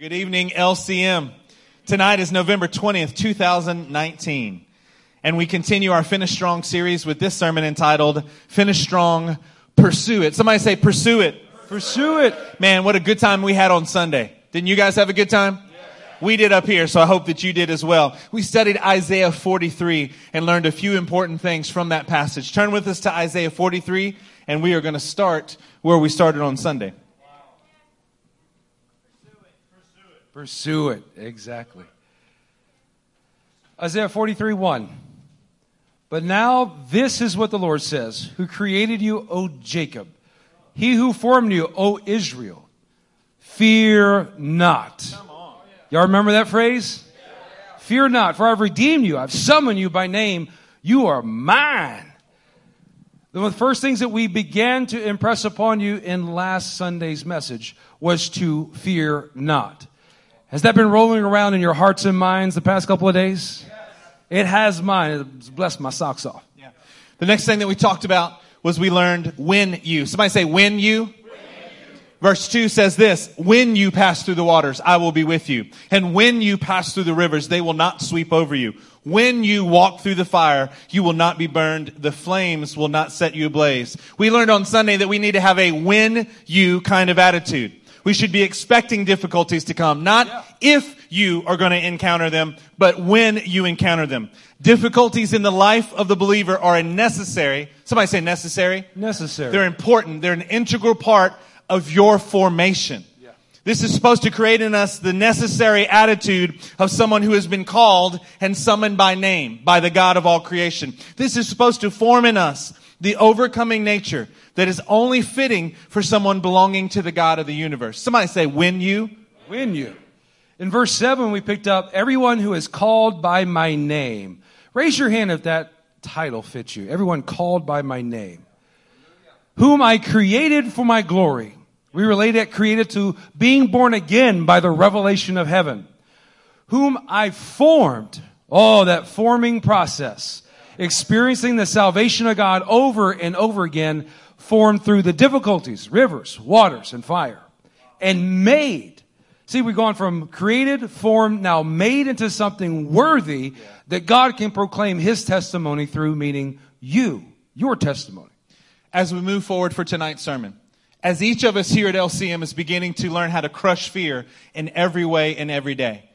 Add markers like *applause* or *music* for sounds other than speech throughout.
Good evening, LCM. Tonight is November 20th, 2019. And we continue our Finish Strong series with this sermon entitled Finish Strong, Pursue It. Somebody say, Pursue It. Pursue it. Man, what a good time we had on Sunday. Didn't you guys have a good time? We did up here, so I hope that you did as well. We studied Isaiah 43 and learned a few important things from that passage. Turn with us to Isaiah 43, and we are going to start where we started on Sunday. Pursue it. Exactly. Isaiah 43 1. But now this is what the Lord says, who created you, O Jacob, he who formed you, O Israel. Fear not. Y'all remember that phrase? Fear not, for I've redeemed you. I've summoned you by name. You are mine. One of the first things that we began to impress upon you in last Sunday's message was to fear not. Has that been rolling around in your hearts and minds the past couple of days? It has mine. It's blessed my socks off. Yeah. The next thing that we talked about was we learned when you. Somebody say when you. Verse 2 says this, when you pass through the waters, I will be with you. And when you pass through the rivers, they will not sweep over you. When you walk through the fire, you will not be burned. The flames will not set you ablaze. We learned on Sunday that we need to have a when you kind of attitude. We should be expecting difficulties to come, not Yeah. if you are going to encounter them, but when you encounter them. Difficulties in the life of the believer are a necessary, somebody say necessary. Necessary. They're important. They're an integral part of your formation. This is supposed to create in us the necessary attitude of someone who has been called and summoned by name by the God of all creation. This is supposed to form in us the overcoming nature that is only fitting for someone belonging to the God of the universe. Somebody say, when you. When you. In verse 7, we picked up everyone who is called by my name. Raise your hand if that title fits you. Everyone called by my name. Whom I created for my glory. We relate it created to being born again by the revelation of heaven. Whom I formed. Oh, that forming process. Experiencing the salvation of God over and over again, formed through the difficulties, rivers, waters, and fire. And made. See, we've gone from created, formed, now made into something worthy that God can proclaim His testimony through, meaning you, your testimony. as we move forward for tonight's sermon. As each of us here at LCM is beginning to learn how to crush fear in every way and every day.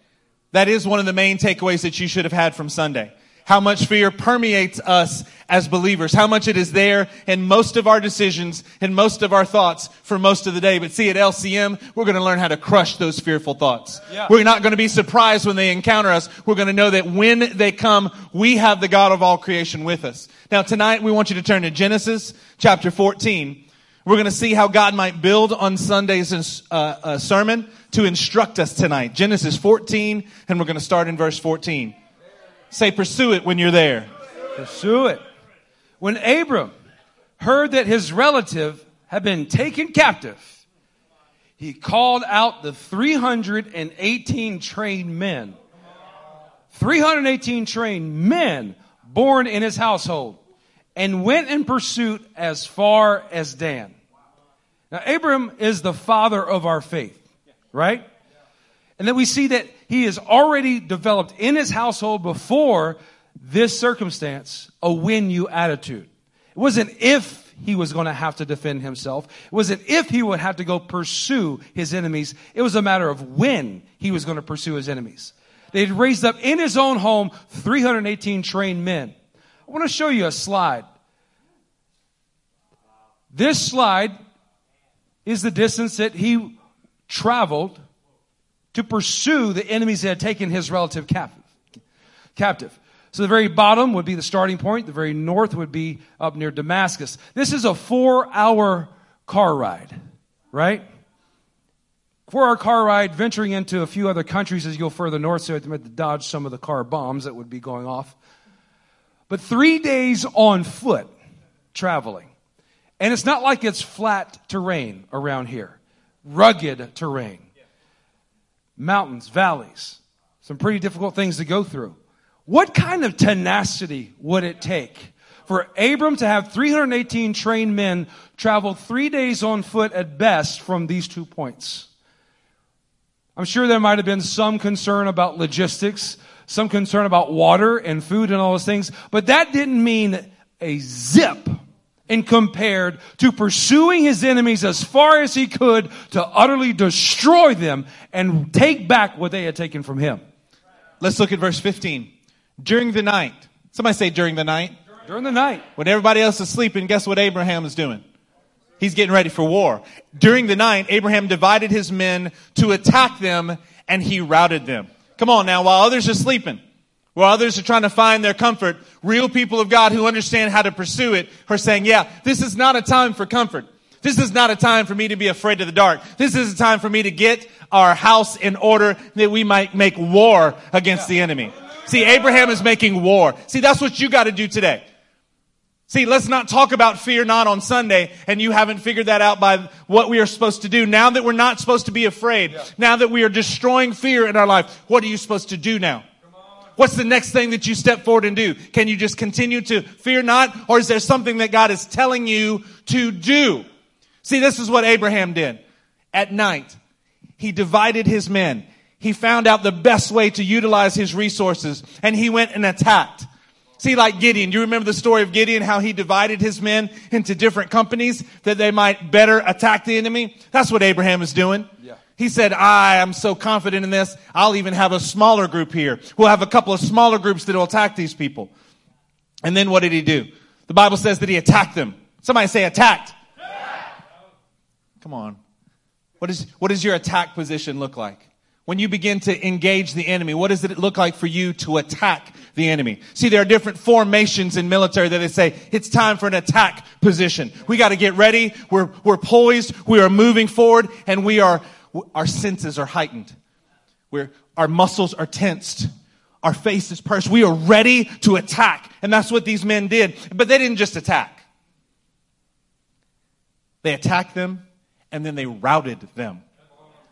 That is one of the main takeaways that you should have had from Sunday. How much fear permeates us as believers. How much it is there in most of our decisions and most of our thoughts for most of the day. But see, at LCM, we're going to learn how to crush those fearful thoughts. Yeah. We're not going to be surprised when they encounter us. We're going to know that when they come, we have the God of all creation with us. Now tonight, we want you to turn to Genesis chapter 14. We're going to see how God might build on Sunday's uh, uh, sermon to instruct us tonight. Genesis 14, and we're going to start in verse 14. Say, pursue it when you're there. Pursue it. When Abram heard that his relative had been taken captive, he called out the 318 trained men. 318 trained men born in his household and went in pursuit as far as Dan. Now, Abram is the father of our faith, right? And then we see that he has already developed in his household before this circumstance a win you attitude. It wasn't if he was going to have to defend himself. It wasn't if he would have to go pursue his enemies. It was a matter of when he was going to pursue his enemies. They'd raised up in his own home 318 trained men. I want to show you a slide. This slide is the distance that he traveled to pursue the enemies that had taken his relative captive. So the very bottom would be the starting point. The very north would be up near Damascus. This is a four hour car ride, right? Four hour car ride, venturing into a few other countries as you go further north, so you have to dodge some of the car bombs that would be going off. But three days on foot traveling. And it's not like it's flat terrain around here, rugged terrain mountains, valleys, some pretty difficult things to go through. What kind of tenacity would it take for Abram to have 318 trained men travel three days on foot at best from these two points? I'm sure there might have been some concern about logistics, some concern about water and food and all those things, but that didn't mean a zip and compared to pursuing his enemies as far as he could to utterly destroy them and take back what they had taken from him. Let's look at verse 15. During the night. Somebody say during the night. During the night. When everybody else is sleeping, guess what Abraham is doing? He's getting ready for war. During the night, Abraham divided his men to attack them and he routed them. Come on now, while others are sleeping, while others are trying to find their comfort, real people of God who understand how to pursue it are saying, yeah, this is not a time for comfort. This is not a time for me to be afraid of the dark. This is a time for me to get our house in order that we might make war against the enemy. See, Abraham is making war. See, that's what you got to do today. See, let's not talk about fear not on Sunday and you haven't figured that out by what we are supposed to do. Now that we're not supposed to be afraid, now that we are destroying fear in our life, what are you supposed to do now? What's the next thing that you step forward and do? Can you just continue to fear not or is there something that God is telling you to do? See, this is what Abraham did. At night, he divided his men. He found out the best way to utilize his resources and he went and attacked. See, like Gideon, you remember the story of Gideon, how he divided his men into different companies that they might better attack the enemy? That's what Abraham is doing. Yeah. He said, I am so confident in this, I'll even have a smaller group here. We'll have a couple of smaller groups that will attack these people. And then what did he do? The Bible says that he attacked them. Somebody say attacked. Come on. What, is, what does your attack position look like? When you begin to engage the enemy, what does it look like for you to attack the enemy? See, there are different formations in military that they say, it's time for an attack position. We gotta get ready. We're, we're poised. We are moving forward and we are, our senses are heightened. We're, our muscles are tensed. Our face is pursed. We are ready to attack. And that's what these men did. But they didn't just attack. They attacked them and then they routed them.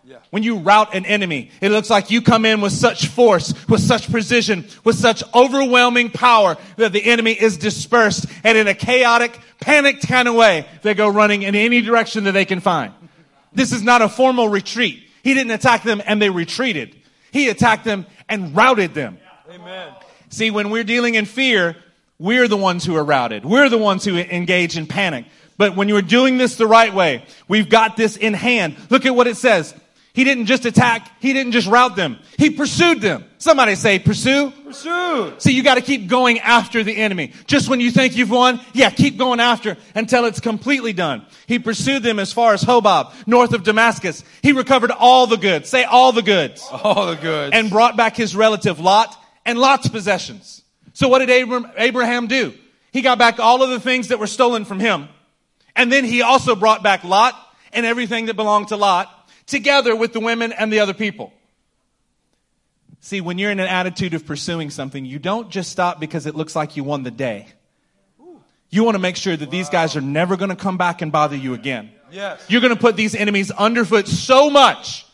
Yeah. When you rout an enemy, it looks like you come in with such force, with such precision, with such overwhelming power that the enemy is dispersed and in a chaotic, panicked kind of way, they go running in any direction that they can find. This is not a formal retreat. He didn't attack them and they retreated. He attacked them and routed them. Amen. See, when we're dealing in fear, we're the ones who are routed. We're the ones who engage in panic. But when you're doing this the right way, we've got this in hand. Look at what it says. He didn't just attack. He didn't just rout them. He pursued them. Somebody say pursue. Pursue. See, you got to keep going after the enemy. Just when you think you've won, yeah, keep going after until it's completely done. He pursued them as far as Hobah, north of Damascus. He recovered all the goods. Say all the goods. All the goods. And brought back his relative Lot and Lot's possessions. So what did Abraham do? He got back all of the things that were stolen from him. And then he also brought back Lot and everything that belonged to Lot together with the women and the other people. See, when you're in an attitude of pursuing something, you don't just stop because it looks like you won the day. You want to make sure that these guys are never going to come back and bother you again. Yes. You're going to put these enemies underfoot so much,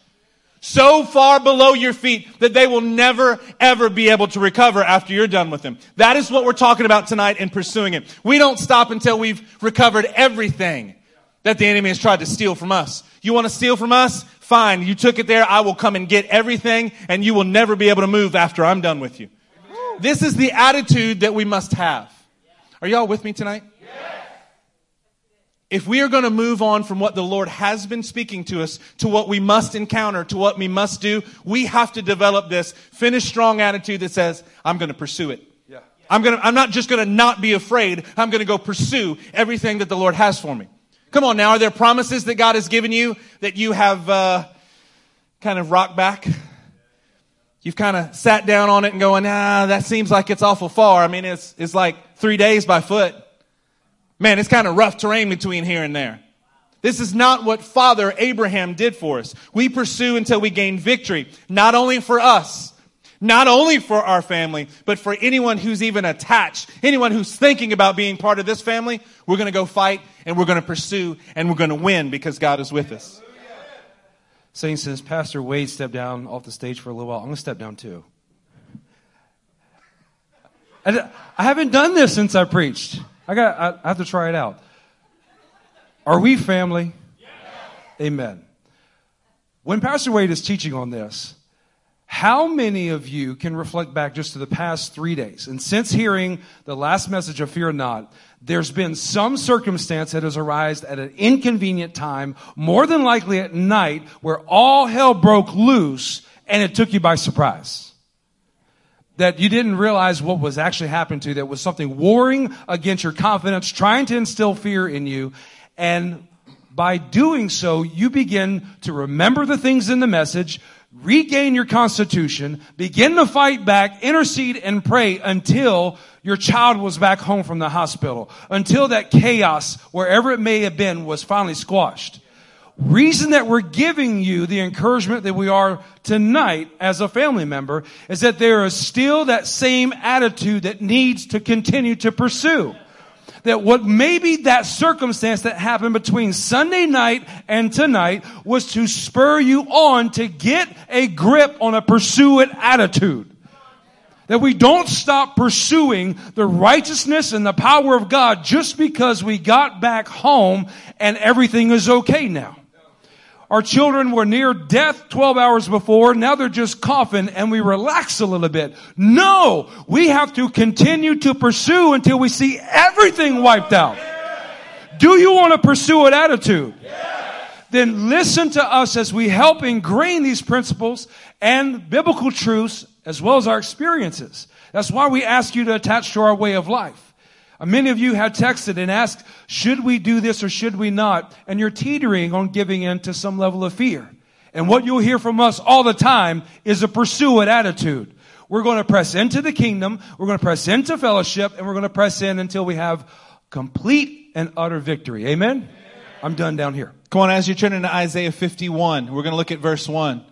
so far below your feet that they will never ever be able to recover after you're done with them. That is what we're talking about tonight in pursuing it. We don't stop until we've recovered everything that the enemy has tried to steal from us. You want to steal from us? Fine. You took it there. I will come and get everything and you will never be able to move after I'm done with you. This is the attitude that we must have. Are y'all with me tonight? If we are going to move on from what the Lord has been speaking to us to what we must encounter, to what we must do, we have to develop this finish strong attitude that says, I'm going to pursue it. Yeah. I'm going to, I'm not just going to not be afraid. I'm going to go pursue everything that the Lord has for me. Come on now, are there promises that God has given you that you have uh, kind of rocked back? You've kind of sat down on it and going, ah, that seems like it's awful far. I mean, it's, it's like three days by foot. Man, it's kind of rough terrain between here and there. This is not what Father Abraham did for us. We pursue until we gain victory, not only for us, not only for our family, but for anyone who's even attached, anyone who's thinking about being part of this family, we're going to go fight and we're going to pursue and we're going to win because God is with us. Saying since Pastor Wade stepped down off the stage for a little while, I'm going to step down too. I haven't done this since I preached. I got. I have to try it out. Are we family? Amen. When Pastor Wade is teaching on this, how many of you can reflect back just to the past three days? And since hearing the last message of Fear Not, there's been some circumstance that has arisen at an inconvenient time, more than likely at night, where all hell broke loose and it took you by surprise. That you didn't realize what was actually happening to you, that was something warring against your confidence, trying to instill fear in you. And by doing so, you begin to remember the things in the message, regain your constitution, begin to fight back, intercede and pray until your child was back home from the hospital, until that chaos, wherever it may have been, was finally squashed. Reason that we're giving you the encouragement that we are tonight as a family member is that there is still that same attitude that needs to continue to pursue that what maybe that circumstance that happened between Sunday night and tonight was to spur you on to get a grip on a pursue it attitude. That we don't stop pursuing the righteousness and the power of God just because we got back home and everything is okay now. Our children were near death 12 hours before. Now they're just coughing and we relax a little bit. No, we have to continue to pursue until we see everything wiped out. Do you want to pursue an attitude? Then listen to us as we help ingrain these principles and biblical truths as well as our experiences. That's why we ask you to attach to our way of life. Uh, many of you have texted and asked, should we do this or should we not? And you're teetering on giving in to some level of fear. And what you'll hear from us all the time is a pursue it attitude. We're going to press into the kingdom. We're going to press into fellowship and we're going to press in until we have complete and utter victory. Amen. I'm done down here. Come on, as you turn into Isaiah 51, we're going to look at verse 1.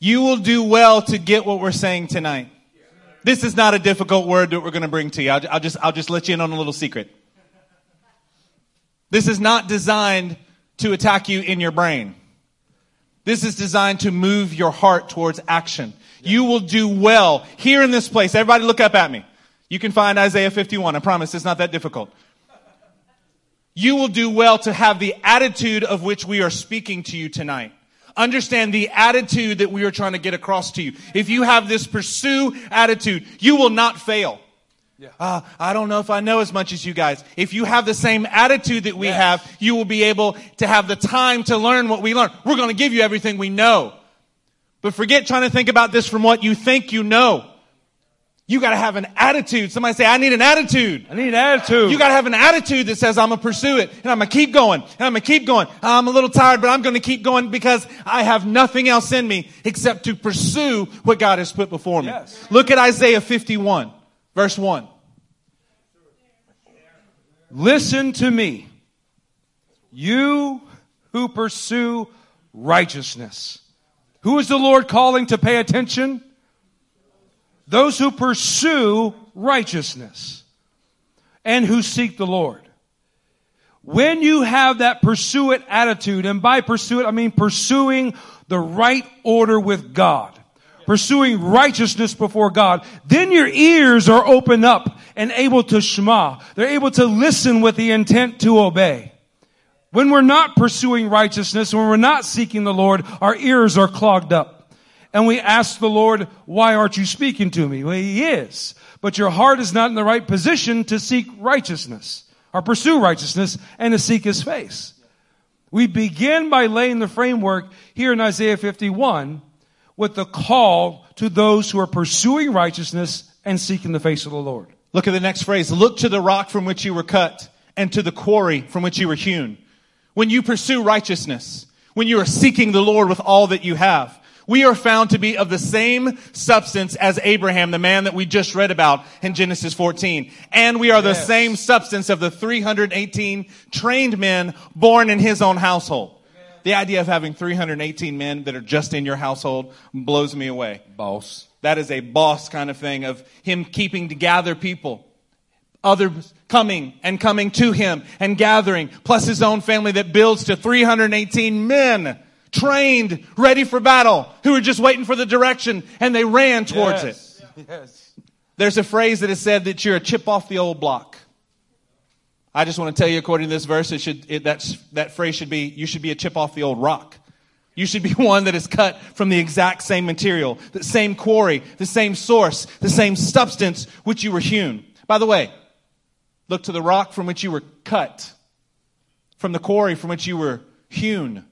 You will do well to get what we're saying tonight. This is not a difficult word that we're going to bring to you. I'll, I'll, just, I'll just let you in on a little secret. This is not designed to attack you in your brain. This is designed to move your heart towards action. You will do well here in this place. Everybody look up at me. You can find Isaiah 51. I promise it's not that difficult. You will do well to have the attitude of which we are speaking to you tonight. Understand the attitude that we are trying to get across to you. If you have this pursue attitude, you will not fail. Yeah. Uh, I don't know if I know as much as you guys. If you have the same attitude that we yes. have, you will be able to have the time to learn what we learn. We're going to give you everything we know. But forget trying to think about this from what you think you know. You gotta have an attitude. Somebody say, I need an attitude. I need an attitude. You gotta have an attitude that says, I'm gonna pursue it and I'm gonna keep going and I'm gonna keep going. I'm a little tired, but I'm gonna keep going because I have nothing else in me except to pursue what God has put before me. Yes. Look at Isaiah 51, verse 1. Listen to me, you who pursue righteousness. Who is the Lord calling to pay attention? Those who pursue righteousness and who seek the Lord. When you have that pursue it attitude, and by pursue it, I mean pursuing the right order with God, pursuing righteousness before God, then your ears are open up and able to shema. They're able to listen with the intent to obey. When we're not pursuing righteousness, when we're not seeking the Lord, our ears are clogged up and we ask the Lord, why aren't you speaking to me? Well, he is. But your heart is not in the right position to seek righteousness or pursue righteousness and to seek his face. We begin by laying the framework here in Isaiah 51 with the call to those who are pursuing righteousness and seeking the face of the Lord. Look at the next phrase. Look to the rock from which you were cut and to the quarry from which you were hewn. When you pursue righteousness, when you are seeking the Lord with all that you have, we are found to be of the same substance as Abraham, the man that we just read about in Genesis 14. And we are the same substance of the 318 trained men born in his own household. The idea of having 318 men that are just in your household blows me away. Boss. That is a boss kind of thing of him keeping to gather people. Others coming and coming to him and gathering, plus his own family that builds to 318 men trained, ready for battle, who were just waiting for the direction and they ran towards yes. it. Yes. There's a phrase that has said that you're a chip off the old block. I just want to tell you, according to this verse, it should, it, that's, that phrase should be, you should be a chip off the old rock. You should be *laughs* one that is cut from the exact same material, the same quarry, the same source, the same substance which you were hewn. By the way, look to the rock from which you were cut, from the quarry from which you were hewn.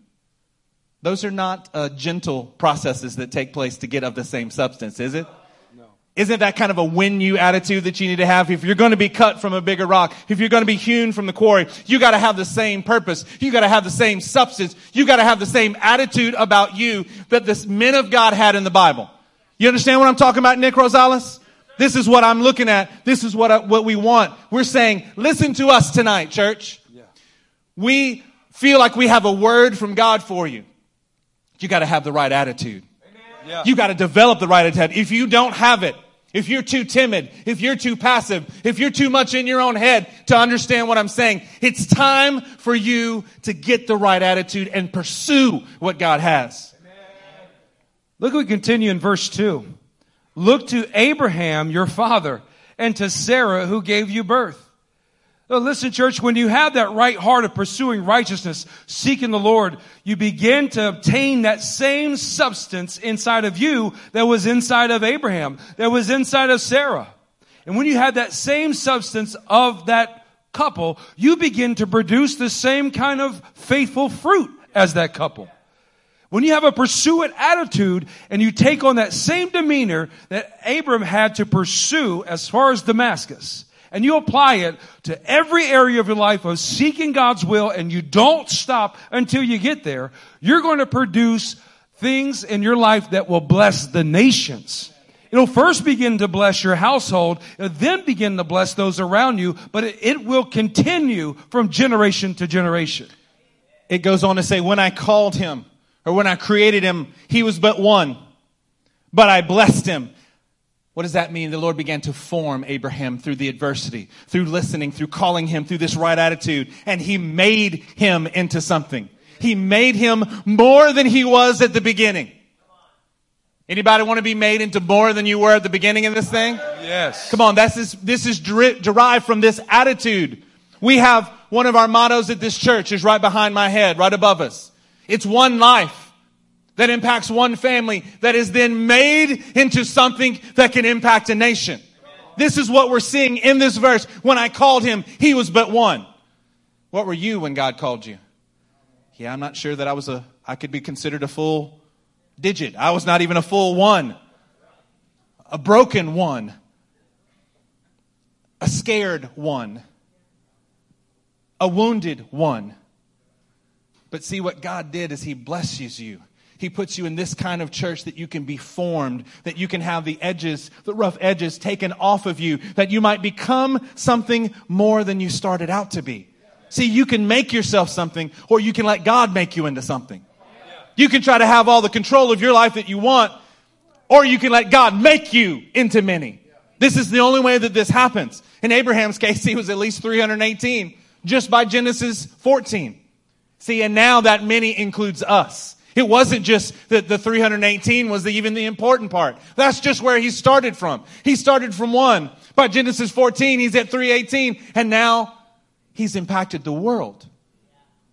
Those are not uh, gentle processes that take place to get of the same substance, is it? Isn't that kind of a win you attitude that you need to have? If you're going to be cut from a bigger rock, if you're going to be hewn from the quarry, you got to have the same purpose. You got to have the same substance. You got to have the same attitude about you that the men of God had in the Bible. You understand what I'm talking about, Nick Rosales? This is what I'm looking at. This is what I, what we want. We're saying, listen to us tonight, church. Yeah. We feel like we have a word from God for you. You got to have the right attitude. Yeah. You got to develop the right attitude. If you don't have it, if you're too timid, if you're too passive, if you're too much in your own head to understand what I'm saying, it's time for you to get the right attitude and pursue what God has. Look, we continue in verse 2. Look to Abraham, your father, and to Sarah, who gave you birth. Now listen, church, when you have that right heart of pursuing righteousness, seeking the Lord, you begin to obtain that same substance inside of you that was inside of Abraham, that was inside of Sarah. And when you have that same substance of that couple, you begin to produce the same kind of faithful fruit as that couple. When you have a pursuant attitude and you take on that same demeanor that Abram had to pursue as far as Damascus, and you apply it to every area of your life of seeking God's will and you don't stop until you get there, you're going to produce things in your life that will bless the nations. It'll first begin to bless your household, then begin to bless those around you, but it, will continue from generation to generation. It goes on to say, when I called him, or when I created him, he was but one, but I blessed him what does that mean? The Lord began to form Abraham through the adversity, through listening, through calling him, through this right attitude, and he made him into something. He made him more than he was at the beginning. Anybody want to be made into more than you were at the beginning of this thing? Yes. Come on, this is, this is derived from this attitude. We have one of our mottos at this church is right behind my head, right above us. It's one life that impacts one family that is then made into something that can impact a nation. This is what we're seeing in this verse. When I called him, he was but one. What were you when God called you? Yeah, I'm not sure that I was a, I could be considered a full digit. I was not even a full one. A broken one. A scared one. A wounded one. But see what God did is he blesses you. He puts you in this kind of church that you can be formed, that you can have the edges, the rough edges taken off of you, that you might become something more than you started out to be. See, you can make yourself something, or you can let God make you into something. You can try to have all the control of your life that you want, or you can let God make you into many. This is the only way that this happens. In Abraham's case, he was at least 318 just by Genesis 14. See, and now that many includes us. It wasn't just that the 318 was the, even the important part. That's just where he started from. He started from one. By Genesis 14, he's at 318, and now he's impacted the world.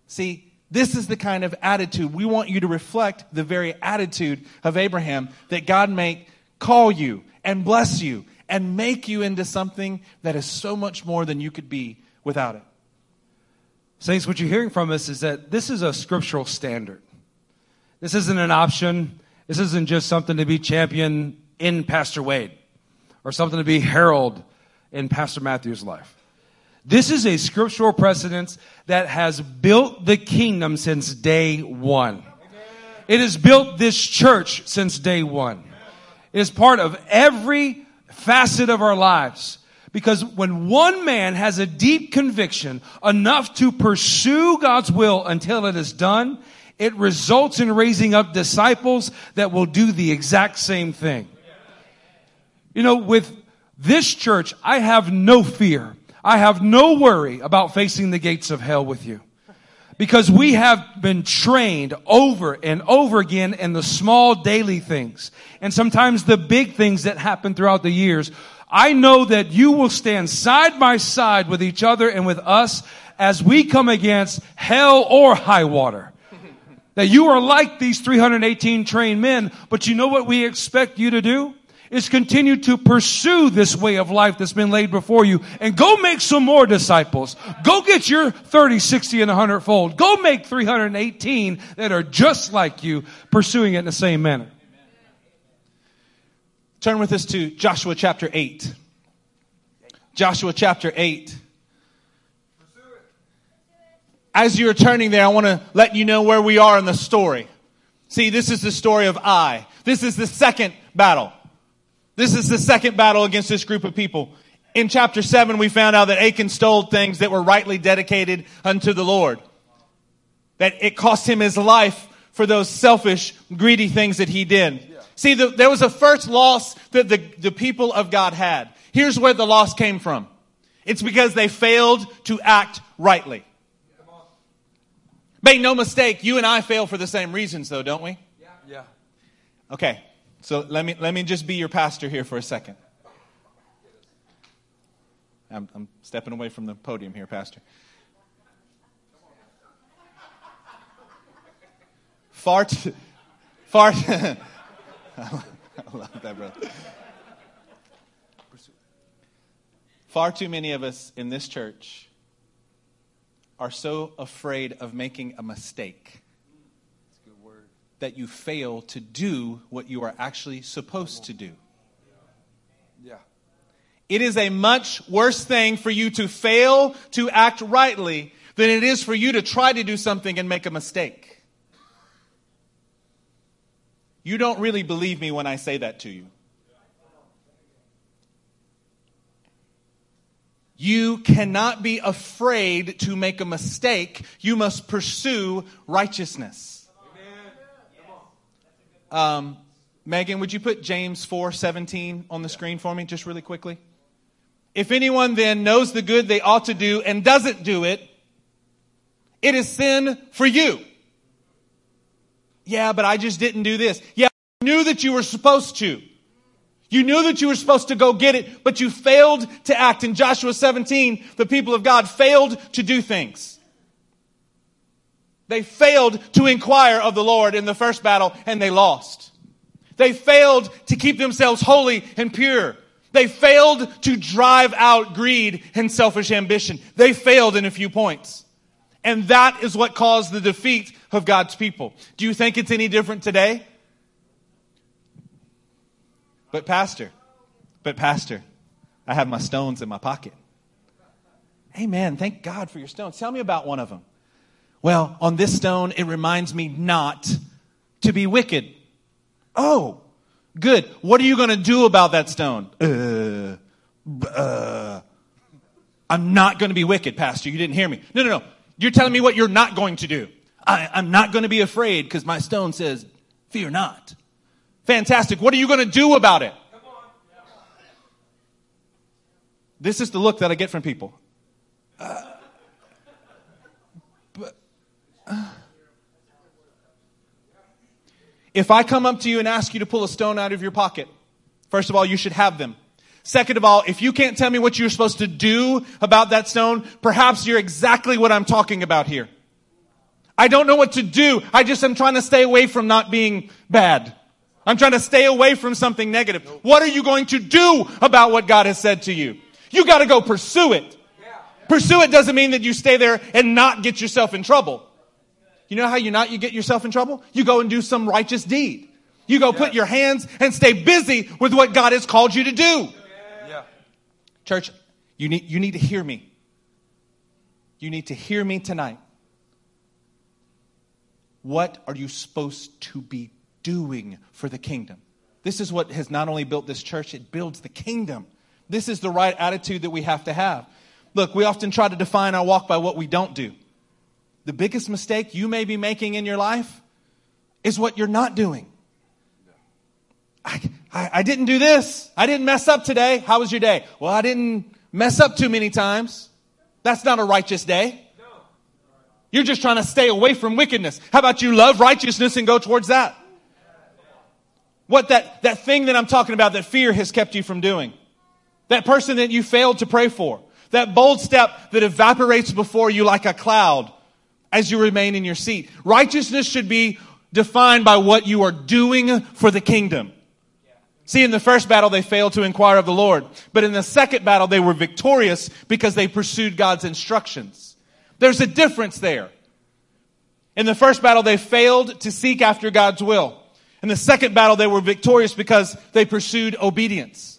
See, this is the kind of attitude we want you to reflect the very attitude of Abraham that God may call you and bless you and make you into something that is so much more than you could be without it. Saints, what you're hearing from us is that this is a scriptural standard. This isn't an option. This isn't just something to be champion in Pastor Wade or something to be herald in Pastor Matthew's life. This is a scriptural precedence that has built the kingdom since day one. It has built this church since day one. It is part of every facet of our lives. Because when one man has a deep conviction enough to pursue God's will until it is done, it results in raising up disciples that will do the exact same thing. You know, with this church, I have no fear. I have no worry about facing the gates of hell with you. Because we have been trained over and over again in the small daily things and sometimes the big things that happen throughout the years. I know that you will stand side by side with each other and with us as we come against hell or high water. That you are like these 318 trained men, but you know what we expect you to do? Is continue to pursue this way of life that's been laid before you and go make some more disciples. Go get your 30, 60, and 100 fold. Go make 318 that are just like you, pursuing it in the same manner. Turn with us to Joshua chapter 8. Joshua chapter 8. As you're turning there, I want to let you know where we are in the story. See, this is the story of Ai. This is the second battle. This is the second battle against this group of people. In chapter 7, we found out that Achan stole things that were rightly dedicated unto the Lord. That it cost him his life for those selfish, greedy things that he did. See, the, there was a first loss that the, the people of God had. Here's where the loss came from. It's because they failed to act rightly. Make no mistake, you and I fail for the same reasons though, don't we? Yeah. Yeah. Okay. So let me let me just be your pastor here for a second. I'm, I'm stepping away from the podium here, Pastor. Far too, far. *laughs* I love that, brother. Far too many of us in this church are so afraid of making a mistake that you fail to do what you are actually supposed to do. Yeah. It is a much worse thing for you to fail to act rightly than it is for you to try to do something and make a mistake. You don't really believe me when I say that to you. You cannot be afraid to make a mistake. You must pursue righteousness. Um, Megan, would you put James 4 17 on the screen for me, just really quickly? If anyone then knows the good they ought to do and doesn't do it, it is sin for you. Yeah, but I just didn't do this. Yeah, you knew that you were supposed to. You knew that you were supposed to go get it, but you failed to act. In Joshua 17, the people of God failed to do things. They failed to inquire of the Lord in the first battle and they lost. They failed to keep themselves holy and pure. They failed to drive out greed and selfish ambition. They failed in a few points. And that is what caused the defeat of God's people. Do you think it's any different today? But, Pastor, but, Pastor, I have my stones in my pocket. Amen. Thank God for your stones. Tell me about one of them. Well, on this stone, it reminds me not to be wicked. Oh, good. What are you going to do about that stone? Uh, uh, I'm not going to be wicked, Pastor. You didn't hear me. No, no, no. You're telling me what you're not going to do. I, I'm not going to be afraid because my stone says, fear not. Fantastic. What are you going to do about it? This is the look that I get from people. Uh, but, uh, if I come up to you and ask you to pull a stone out of your pocket, first of all, you should have them. Second of all, if you can't tell me what you're supposed to do about that stone, perhaps you're exactly what I'm talking about here. I don't know what to do. I just am trying to stay away from not being bad. I'm trying to stay away from something negative. What are you going to do about what God has said to you? You got to go pursue it. Pursue it doesn't mean that you stay there and not get yourself in trouble. You know how you not you get yourself in trouble? You go and do some righteous deed. You go put your hands and stay busy with what God has called you to do. Yeah. Church, you need you need to hear me. You need to hear me tonight. What are you supposed to be doing for the kingdom. This is what has not only built this church, it builds the kingdom. This is the right attitude that we have to have. Look, we often try to define our walk by what we don't do. The biggest mistake you may be making in your life is what you're not doing. I, I, I, didn't do this. I didn't mess up today. How was your day? Well, I didn't mess up too many times. That's not a righteous day. You're just trying to stay away from wickedness. How about you love righteousness and go towards that? What that, that thing that I'm talking about that fear has kept you from doing. That person that you failed to pray for. That bold step that evaporates before you like a cloud as you remain in your seat. Righteousness should be defined by what you are doing for the kingdom. See, in the first battle, they failed to inquire of the Lord. But in the second battle, they were victorious because they pursued God's instructions. There's a difference there. In the first battle, they failed to seek after God's will. In the second battle, they were victorious because they pursued obedience.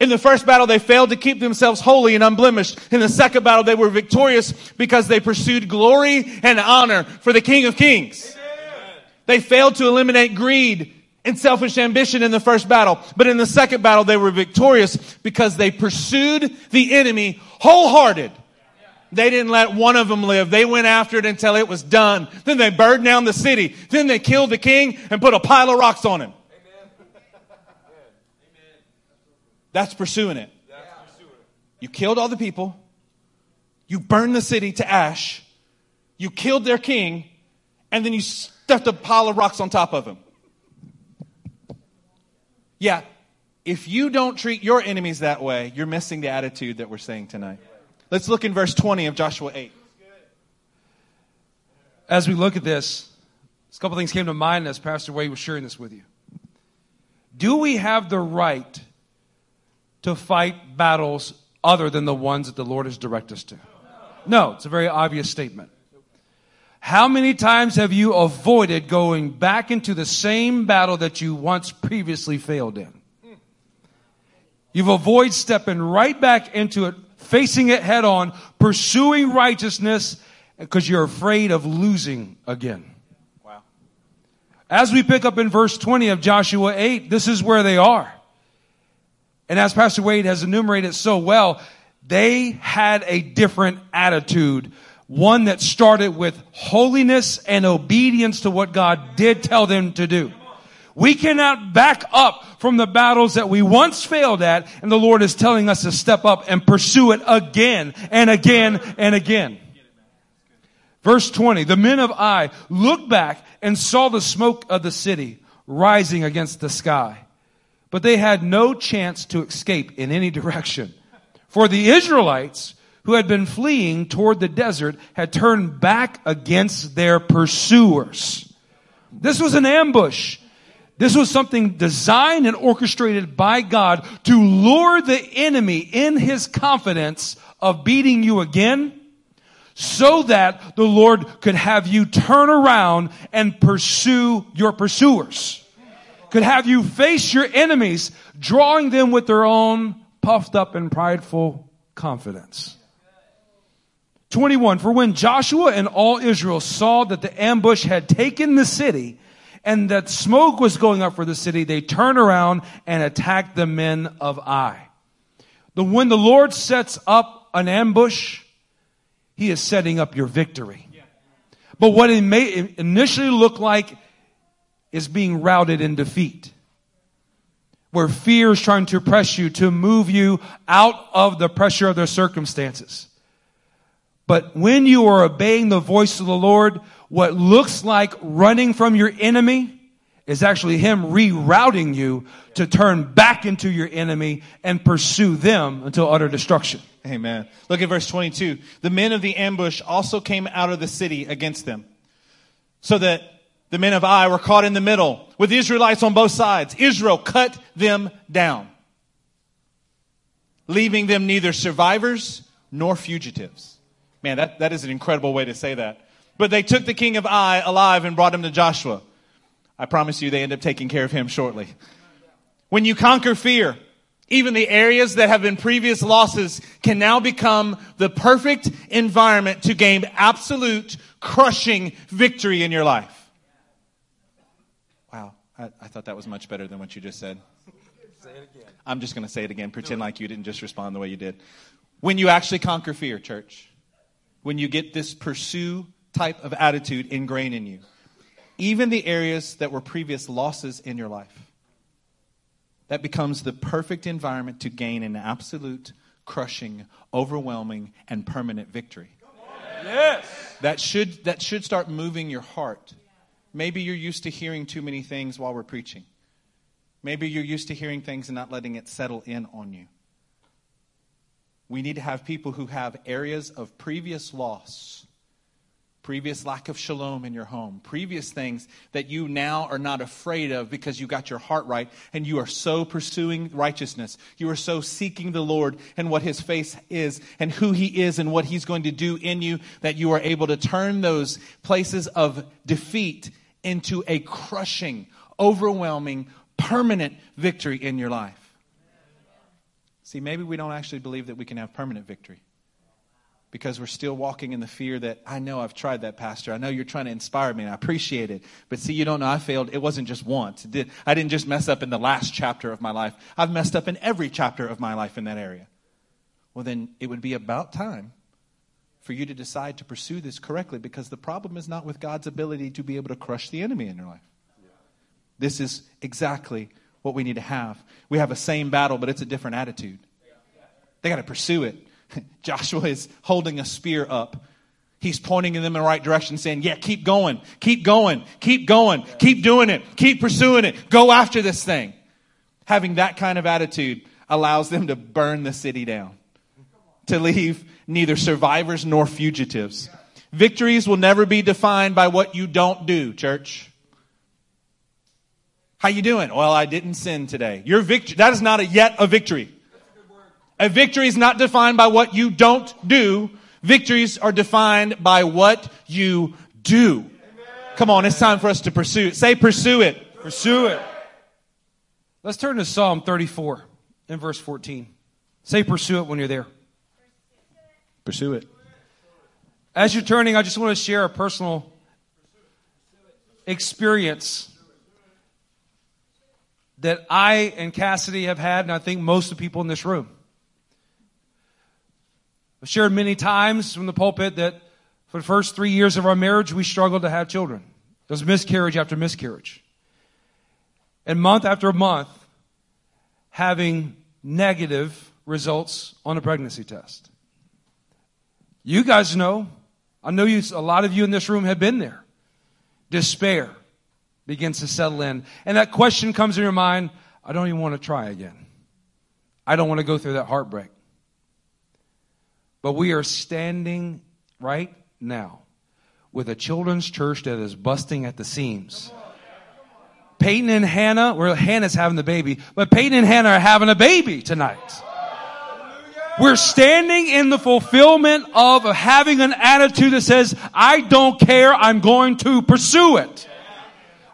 In the first battle, they failed to keep themselves holy and unblemished. In the second battle, they were victorious because they pursued glory and honor for the King of Kings. They failed to eliminate greed and selfish ambition in the first battle. But in the second battle, they were victorious because they pursued the enemy wholehearted. They didn't let one of them live. They went after it until it was done. Then they burned down the city. Then they killed the king and put a pile of rocks on him. That's pursuing it. You killed all the people. You burned the city to ash. You killed their king. And then you stuffed a pile of rocks on top of him. Yeah, if you don't treat your enemies that way, you're missing the attitude that we're saying tonight. Let's look in verse 20 of Joshua 8. As we look at this, a couple things came to mind as Pastor Wade was sharing this with you. Do we have the right to fight battles other than the ones that the Lord has directed us to? No, it's a very obvious statement. How many times have you avoided going back into the same battle that you once previously failed in? You've avoided stepping right back into it, facing it head on, pursuing righteousness because you're afraid of losing again. Wow. As we pick up in verse 20 of Joshua 8, this is where they are. And as Pastor Wade has enumerated so well, they had a different attitude one that started with holiness and obedience to what God did tell them to do. We cannot back up from the battles that we once failed at, and the Lord is telling us to step up and pursue it again and again and again. Verse 20, the men of Ai looked back and saw the smoke of the city rising against the sky. But they had no chance to escape in any direction. For the Israelites who had been fleeing toward the desert had turned back against their pursuers. This was an ambush. This was something designed and orchestrated by God to lure the enemy in his confidence of beating you again so that the Lord could have you turn around and pursue your pursuers. Could have you face your enemies, drawing them with their own puffed up and prideful confidence. 21. For when Joshua and all Israel saw that the ambush had taken the city and that smoke was going up for the city, they turned around and attacked the men of Ai. The, when the Lord sets up an ambush, he is setting up your victory. But what it may initially look like is being routed in defeat. Where fear is trying to press you to move you out of the pressure of their circumstances. But when you are obeying the voice of the Lord, what looks like running from your enemy is actually Him rerouting you to turn back into your enemy and pursue them until utter destruction. Amen. Look at verse 22. The men of the ambush also came out of the city against them. So that the men of Ai were caught in the middle with the Israelites on both sides. Israel cut them down, leaving them neither survivors nor fugitives. Man, that, that is an incredible way to say that. But they took the king of Ai alive and brought him to Joshua. I promise you, they end up taking care of him shortly. When you conquer fear, even the areas that have been previous losses can now become the perfect environment to gain absolute crushing victory in your life. Wow, I, I thought that was much better than what you just said. Say it again. I'm just going to say it again. Pretend like you didn't just respond the way you did. When you actually conquer fear, church, when you get this pursue type of attitude ingrained in you. Even the areas that were previous losses in your life. That becomes the perfect environment to gain an absolute, crushing, overwhelming, and permanent victory. Yes. That should, that should start moving your heart. Maybe you're used to hearing too many things while we're preaching. Maybe you're used to hearing things and not letting it settle in on you. We need to have people who have areas of previous loss, previous lack of shalom in your home, previous things that you now are not afraid of because you got your heart right and you are so pursuing righteousness. You are so seeking the Lord and what his face is and who he is and what he's going to do in you that you are able to turn those places of defeat into a crushing, overwhelming, permanent victory in your life. See, maybe we don't actually believe that we can have permanent victory because we're still walking in the fear that I know I've tried that, Pastor. I know you're trying to inspire me, and I appreciate it. But see, you don't know I failed. It wasn't just once. Did, I didn't just mess up in the last chapter of my life. I've messed up in every chapter of my life in that area. Well, then it would be about time for you to decide to pursue this correctly because the problem is not with God's ability to be able to crush the enemy in your life. This is exactly what we need to have. We have a same battle, but it's a different attitude. They got to pursue it. *laughs* Joshua is holding a spear up. He's pointing them in the right direction, saying, Yeah, keep going, keep going, keep going, keep doing it, keep pursuing it, go after this thing. Having that kind of attitude allows them to burn the city down, to leave neither survivors nor fugitives. Victories will never be defined by what you don't do, church. How you doing? Well, I didn't sin today. Your victory, that is not a, yet a victory. A victory is not defined by what you don't do. Victories are defined by what you do. Come on, it's time for us to pursue it. Say pursue it. Pursue it. Let's turn to Psalm 34 in verse 14. Say pursue it when you're there. Pursue it. As you're turning, I just want to share a personal experience that I and Cassidy have had, and I think most of the people in this room. I've shared many times from the pulpit that for the first three years of our marriage, we struggled to have children. It was miscarriage after miscarriage. And month after month, having negative results on a pregnancy test. You guys know, I know you, a lot of you in this room have been there. Despair begins to settle in. And that question comes in your mind I don't even want to try again. I don't want to go through that heartbreak. But we are standing right now with a children's church that is busting at the seams. Peyton and Hannah, well, Hannah's having the baby, but Peyton and Hannah are having a baby tonight. We're standing in the fulfillment of having an attitude that says, I don't care, I'm going to pursue it.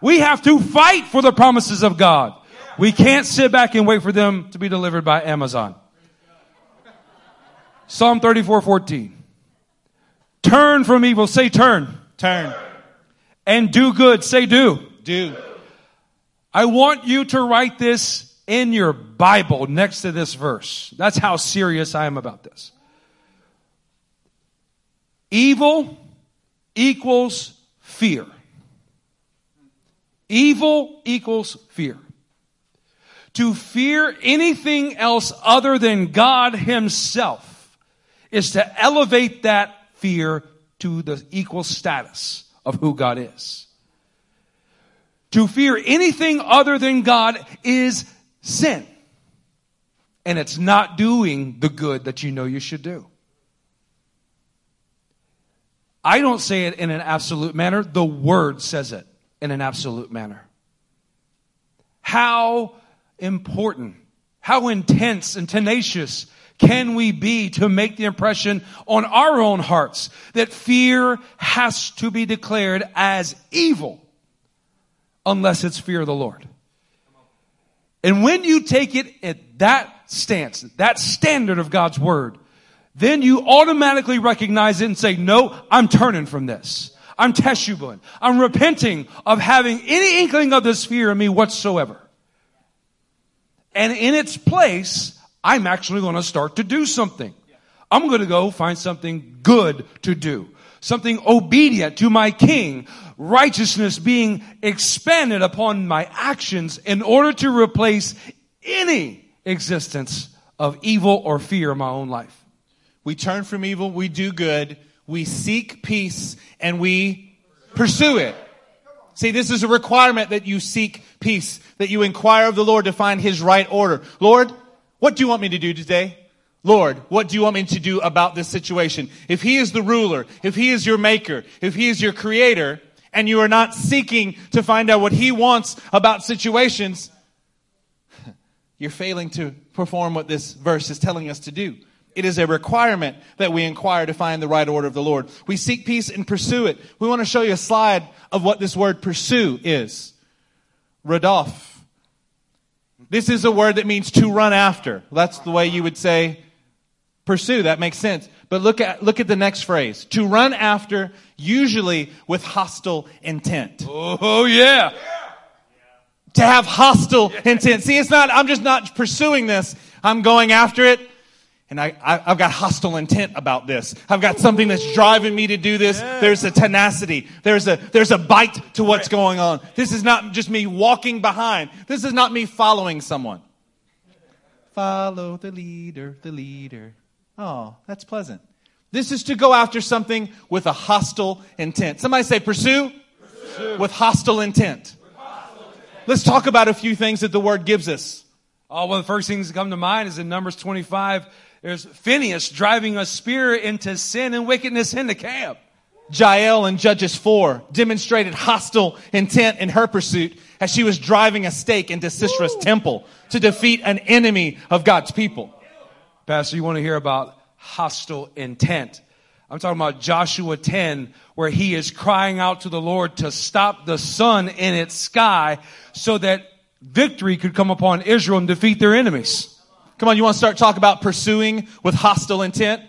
We have to fight for the promises of God. We can't sit back and wait for them to be delivered by Amazon. Psalm 34 14. Turn from evil. Say turn. Turn. And do good. Say do. Do. I want you to write this in your Bible next to this verse. That's how serious I am about this. Evil equals fear. Evil equals fear. To fear anything else other than God Himself is to elevate that fear to the equal status of who God is. To fear anything other than God is sin. And it's not doing the good that you know you should do. I don't say it in an absolute manner. The Word says it in an absolute manner. How important, how intense and tenacious can we be to make the impression on our own hearts that fear has to be declared as evil unless it's fear of the Lord? And when you take it at that stance, that standard of God's word, then you automatically recognize it and say, no, I'm turning from this. I'm teshubin. I'm repenting of having any inkling of this fear in me whatsoever. And in its place, I'm actually going to start to do something. I'm going to go find something good to do. Something obedient to my king. Righteousness being expanded upon my actions in order to replace any existence of evil or fear in my own life. We turn from evil, we do good, we seek peace, and we pursue it. See, this is a requirement that you seek peace, that you inquire of the Lord to find his right order. Lord, what do you want me to do today? Lord, what do you want me to do about this situation? If he is the ruler, if he is your maker, if he is your creator, and you are not seeking to find out what he wants about situations, *laughs* you're failing to perform what this verse is telling us to do. It is a requirement that we inquire to find the right order of the Lord. We seek peace and pursue it. We want to show you a slide of what this word pursue is. Radaf. This is a word that means to run after. That's the way you would say pursue. That makes sense. But look at, look at the next phrase. To run after, usually with hostile intent. Oh, yeah. To have hostile intent. See, it's not, I'm just not pursuing this. I'm going after it. And I, I, have got hostile intent about this. I've got something that's driving me to do this. There's a tenacity. There's a, there's a bite to what's going on. This is not just me walking behind. This is not me following someone. Follow the leader, the leader. Oh, that's pleasant. This is to go after something with a hostile intent. Somebody say pursue, pursue. With, hostile intent. with hostile intent. Let's talk about a few things that the word gives us. Oh, one of the first things that come to mind is in Numbers 25, there's Phineas driving a spear into sin and wickedness in the camp. Jael in Judges 4 demonstrated hostile intent in her pursuit as she was driving a stake into Sisera's temple to defeat an enemy of God's people. Pastor, you want to hear about hostile intent. I'm talking about Joshua 10, where he is crying out to the Lord to stop the sun in its sky so that victory could come upon Israel and defeat their enemies. Come on, you want to start talking about pursuing with hostile intent?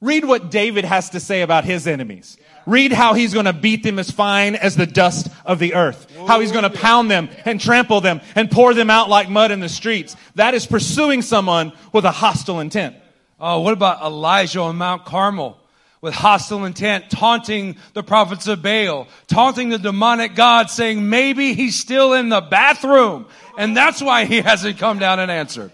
Read what David has to say about his enemies. Read how he's going to beat them as fine as the dust of the earth. How he's going to pound them and trample them and pour them out like mud in the streets. That is pursuing someone with a hostile intent. Oh, what about Elijah on Mount Carmel? with hostile intent, taunting the prophets of Baal, taunting the demonic God, saying maybe he's still in the bathroom. And that's why he hasn't come down and answered.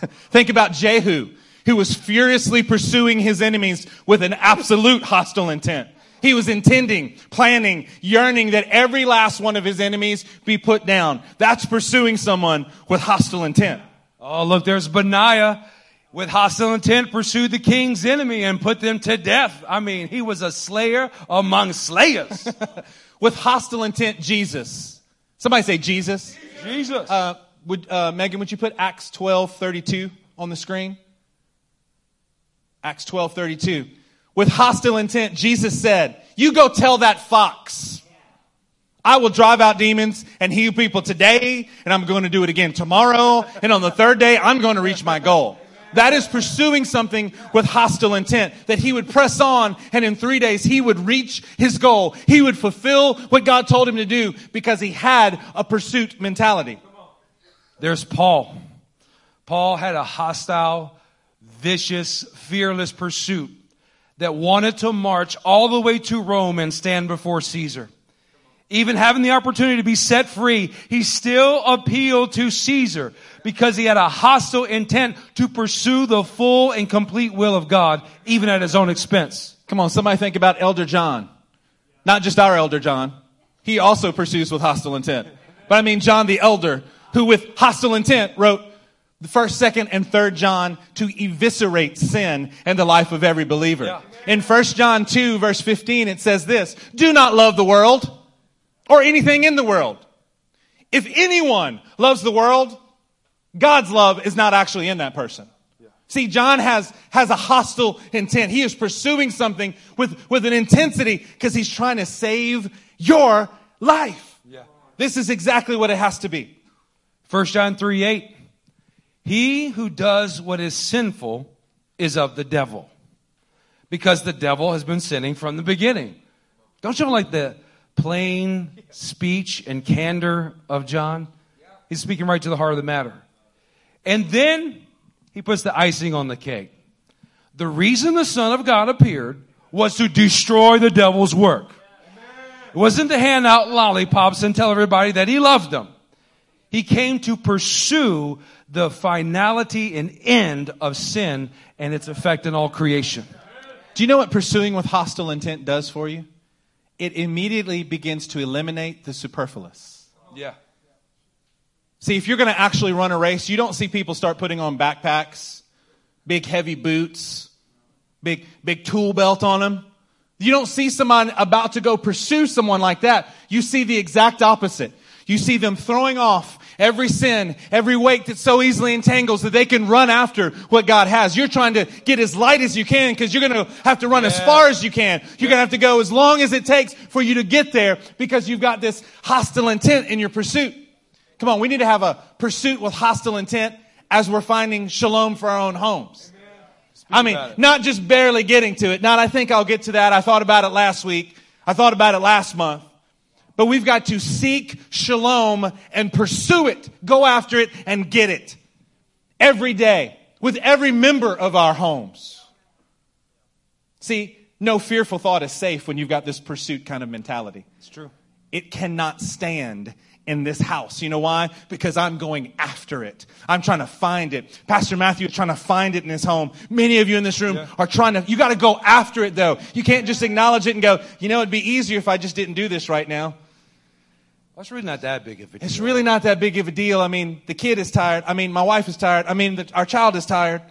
*laughs* Think about Jehu, who was furiously pursuing his enemies with an absolute hostile intent. He was intending, planning, yearning that every last one of his enemies be put down. That's pursuing someone with hostile intent. Oh, look, there's Benaiah with hostile intent pursued the king's enemy and put them to death. I mean, he was a slayer among slayers. *laughs* with hostile intent, Jesus. Somebody say Jesus. Jesus. Uh, would, uh, Megan, would you put Acts 12, 32 on the screen? Acts 12, 32. With hostile intent, Jesus said, you go tell that fox. I will drive out demons and heal people today, and I'm going to do it again tomorrow, and on the third day, I'm going to reach my goal. That is pursuing something with hostile intent. That he would press on and in three days he would reach his goal. He would fulfill what God told him to do because he had a pursuit mentality. There's Paul. Paul had a hostile, vicious, fearless pursuit that wanted to march all the way to Rome and stand before Caesar. Even having the opportunity to be set free, he still appealed to Caesar because he had a hostile intent to pursue the full and complete will of God, even at his own expense. Come on, somebody think about Elder John. Not just our Elder John. He also pursues with hostile intent. But I mean John the Elder, who with hostile intent wrote the first, second, and third John to eviscerate sin in the life of every believer. Yeah. In first John 2 verse 15, it says this, do not love the world or anything in the world. If anyone loves the world, God's love is not actually in that person. See, John has, has a hostile intent. He is pursuing something with, with an intensity because he's trying to save your life. Yeah. This is exactly what it has to be. 1 John 3 8. He who does what is sinful is of the devil because the devil has been sinning from the beginning. Don't you like the plain speech and candor of John? He's speaking right to the heart of the matter. And then he puts the icing on the cake. The reason the Son of God appeared was to destroy the devil's work. It wasn't to hand out lollipops and tell everybody that he loved them. He came to pursue the finality and end of sin and its effect in all creation. Do you know what pursuing with hostile intent does for you? It immediately begins to eliminate the superfluous. Yeah. See, if you're going to actually run a race, you don't see people start putting on backpacks, big heavy boots, big, big tool belt on them. You don't see someone about to go pursue someone like that. You see the exact opposite. You see them throwing off every sin, every weight that so easily entangles that they can run after what God has. You're trying to get as light as you can because you're going to have to run yeah. as far as you can. You're going to have to go as long as it takes for you to get there because you've got this hostile intent in your pursuit. Come on, we need to have a pursuit with hostile intent as we're finding shalom for our own homes. I mean, not just barely getting to it. Not, I think I'll get to that. I thought about it last week. I thought about it last month. But we've got to seek shalom and pursue it. Go after it and get it. Every day. With every member of our homes. See, no fearful thought is safe when you've got this pursuit kind of mentality. It's true. It cannot stand in this house. You know why? Because I'm going after it. I'm trying to find it. Pastor Matthew is trying to find it in his home. Many of you in this room yeah. are trying to, you got to go after it though. You can't just acknowledge it and go, you know, it'd be easier if I just didn't do this right now. It's really not that big of a deal. It's really not that big of a deal. I mean, the kid is tired. I mean, my wife is tired. I mean, the, our child is tired.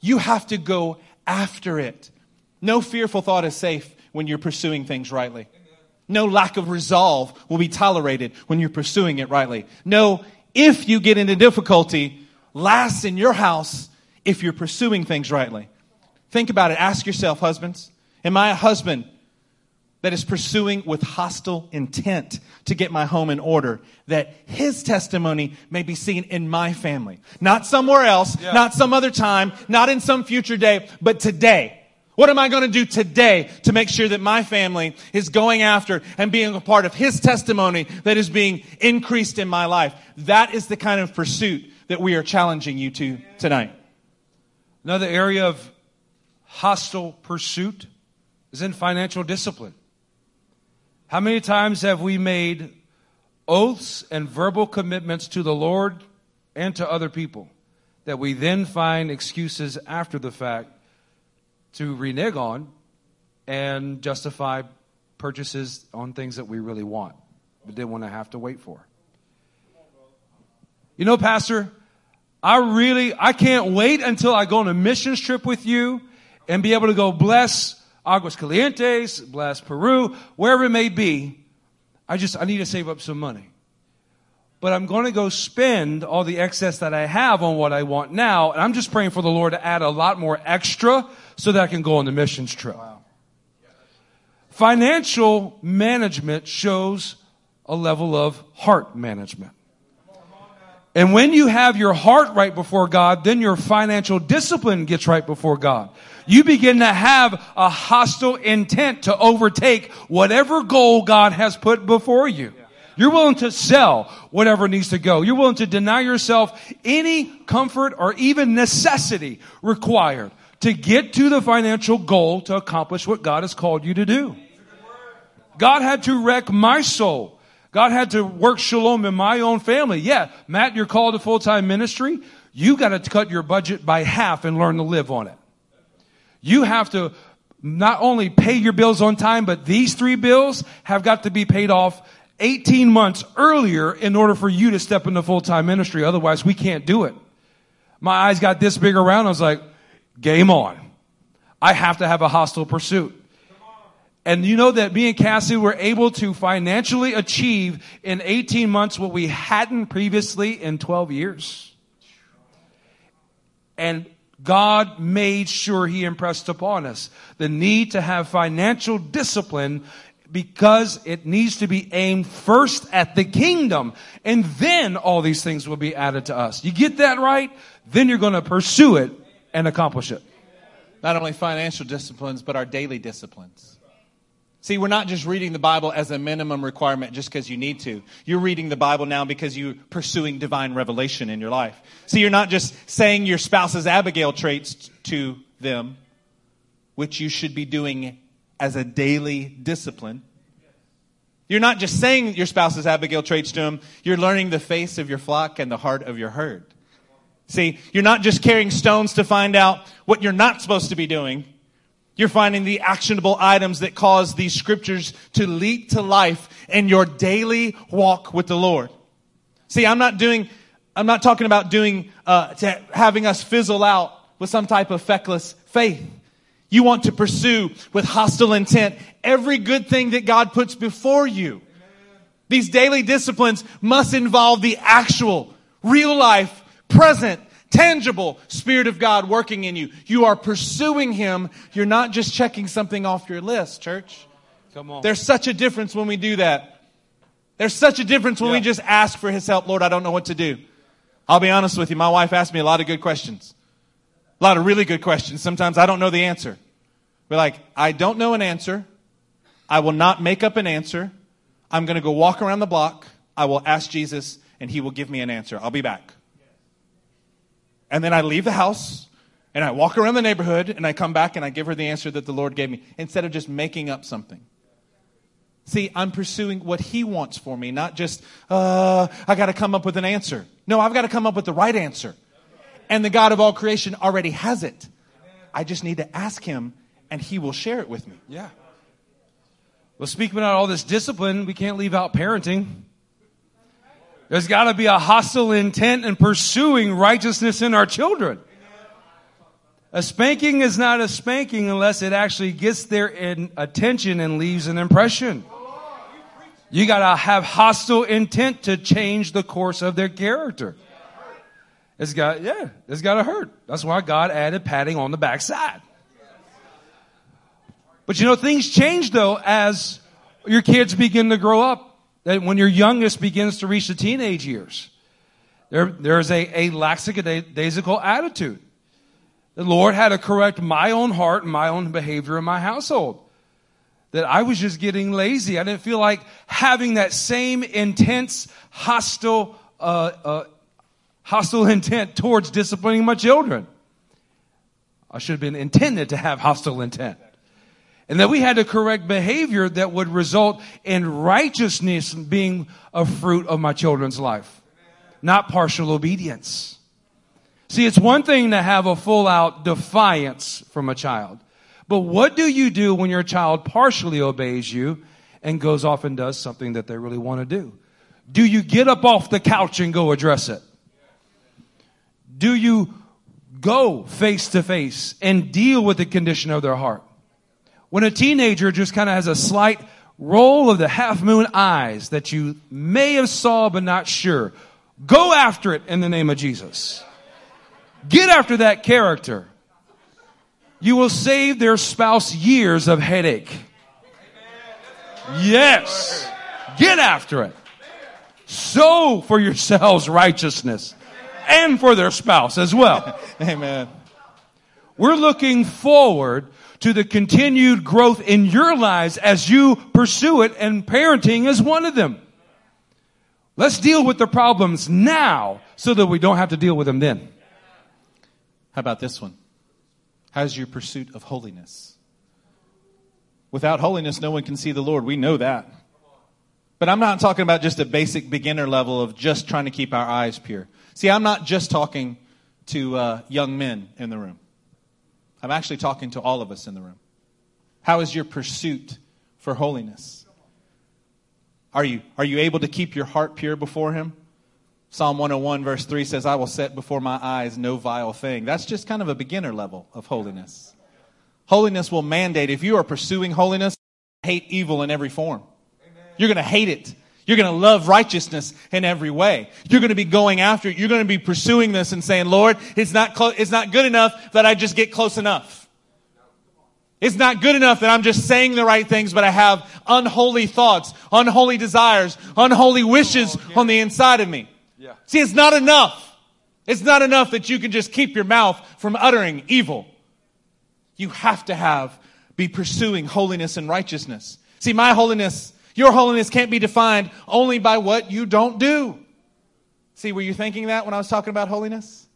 You have to go after it. No fearful thought is safe when you're pursuing things rightly. No lack of resolve will be tolerated when you're pursuing it rightly. No, if you get into difficulty, lasts in your house if you're pursuing things rightly. Think about it. Ask yourself, husbands, am I a husband that is pursuing with hostile intent to get my home in order that his testimony may be seen in my family? Not somewhere else, yeah. not some other time, not in some future day, but today. What am I going to do today to make sure that my family is going after and being a part of his testimony that is being increased in my life? That is the kind of pursuit that we are challenging you to tonight. Another area of hostile pursuit is in financial discipline. How many times have we made oaths and verbal commitments to the Lord and to other people that we then find excuses after the fact to renege on and justify purchases on things that we really want, but didn't want to have to wait for. You know, Pastor, I really, I can't wait until I go on a missions trip with you and be able to go bless Aguas Calientes, bless Peru, wherever it may be. I just, I need to save up some money but I'm going to go spend all the excess that I have on what I want now. And I'm just praying for the Lord to add a lot more extra so that I can go on the missions trip. Wow. Financial management shows a level of heart management. And when you have your heart right before God, then your financial discipline gets right before God. You begin to have a hostile intent to overtake whatever goal God has put before you. You're willing to sell whatever needs to go. You're willing to deny yourself any comfort or even necessity required to get to the financial goal to accomplish what God has called you to do. God had to wreck my soul. God had to work shalom in my own family. Yeah, Matt, you're called to full-time ministry. You got to cut your budget by half and learn to live on it. You have to not only pay your bills on time, but these three bills have got to be paid off 18 months earlier in order for you to step into full-time ministry. Otherwise, we can't do it. My eyes got this big around. I was like, game on. I have to have a hostile pursuit. And you know that me and Cassie were able to financially achieve in 18 months what we hadn't previously in 12 years. And God made sure He impressed upon us the need to have financial discipline because it needs to be aimed first at the kingdom and then all these things will be added to us. You get that right? Then you're going to pursue it and accomplish it. Not only financial disciplines, but our daily disciplines. See, we're not just reading the Bible as a minimum requirement just because you need to. You're reading the Bible now because you're pursuing divine revelation in your life. See, you're not just saying your spouse's Abigail traits to them, which you should be doing as a daily discipline. You're not just saying your spouse's Abigail traits to them, you're learning the face of your flock and the heart of your herd. See, you're not just carrying stones to find out what you're not supposed to be doing. You're finding the actionable items that cause these scriptures to leap to life in your daily walk with the Lord. See, I'm not doing, I'm not talking about doing, uh, to having us fizzle out with some type of feckless faith. You want to pursue with hostile intent every good thing that God puts before you. These daily disciplines must involve the actual, real life, present, tangible Spirit of God working in you. You are pursuing Him. You're not just checking something off your list, church. Come on. There's such a difference when we do that. There's such a difference when we just ask for His help. Lord, I don't know what to do. I'll be honest with you. My wife asked me a lot of good questions. A lot of really good questions. Sometimes I don't know the answer. We're like, I don't know an answer. I will not make up an answer. I'm going to go walk around the block. I will ask Jesus, and He will give me an answer. I'll be back. And then I leave the house, and I walk around the neighborhood, and I come back, and I give her the answer that the Lord gave me, instead of just making up something. See, I'm pursuing what He wants for me, not just, uh, I got to come up with an answer. No, I've got to come up with the right answer. And the God of all creation already has it. I just need to ask Him, and He will share it with me. Yeah. Well, speaking about all this discipline, we can't leave out parenting. There's got to be a hostile intent in pursuing righteousness in our children. A spanking is not a spanking unless it actually gets their attention and leaves an impression. You got to have hostile intent to change the course of their character. It's got, yeah, it's got to hurt. That's why God added patting on the backside. But you know, things change though as your kids begin to grow up. That when your youngest begins to reach the teenage years, there, there's a, a lackadaisical attitude. The Lord had to correct my own heart and my own behavior in my household. That I was just getting lazy. I didn't feel like having that same intense, hostile, uh, uh, hostile intent towards disciplining my children. I should have been intended to have hostile intent. And that we had to correct behavior that would result in righteousness being a fruit of my children's life, not partial obedience. See, it's one thing to have a full out defiance from a child. But what do you do when your child partially obeys you and goes off and does something that they really want to do? Do you get up off the couch and go address it? Do you go face to face and deal with the condition of their heart? When a teenager just kind of has a slight roll of the half moon eyes that you may have saw but not sure, go after it in the name of Jesus. Get after that character. You will save their spouse years of headache. Yes. Get after it. Sow for yourselves righteousness and for their spouse as well. *laughs* Amen. We're looking forward to the continued growth in your lives as you pursue it, and parenting is one of them. Let's deal with the problems now so that we don't have to deal with them then. How about this one? How's your pursuit of holiness? Without holiness, no one can see the Lord. We know that. But I'm not talking about just a basic beginner level of just trying to keep our eyes pure. See, I'm not just talking to uh, young men in the room. I'm actually talking to all of us in the room. How is your pursuit for holiness? Are you, are you able to keep your heart pure before Him? Psalm 101, verse 3 says, I will set before my eyes no vile thing. That's just kind of a beginner level of holiness. Holiness will mandate, if you are pursuing holiness, hate evil in every form. You're going to hate it. You're going to love righteousness in every way. You're going to be going after it. You're going to be pursuing this and saying, Lord, it's not, clo- it's not good enough that I just get close enough. It's not good enough that I'm just saying the right things, but I have unholy thoughts, unholy desires, unholy wishes on the inside of me. Yeah. See, it's not enough. It's not enough that you can just keep your mouth from uttering evil. You have to have, be pursuing holiness and righteousness. See, my holiness, your holiness can't be defined only by what you don't do. See, were you thinking that when I was talking about holiness?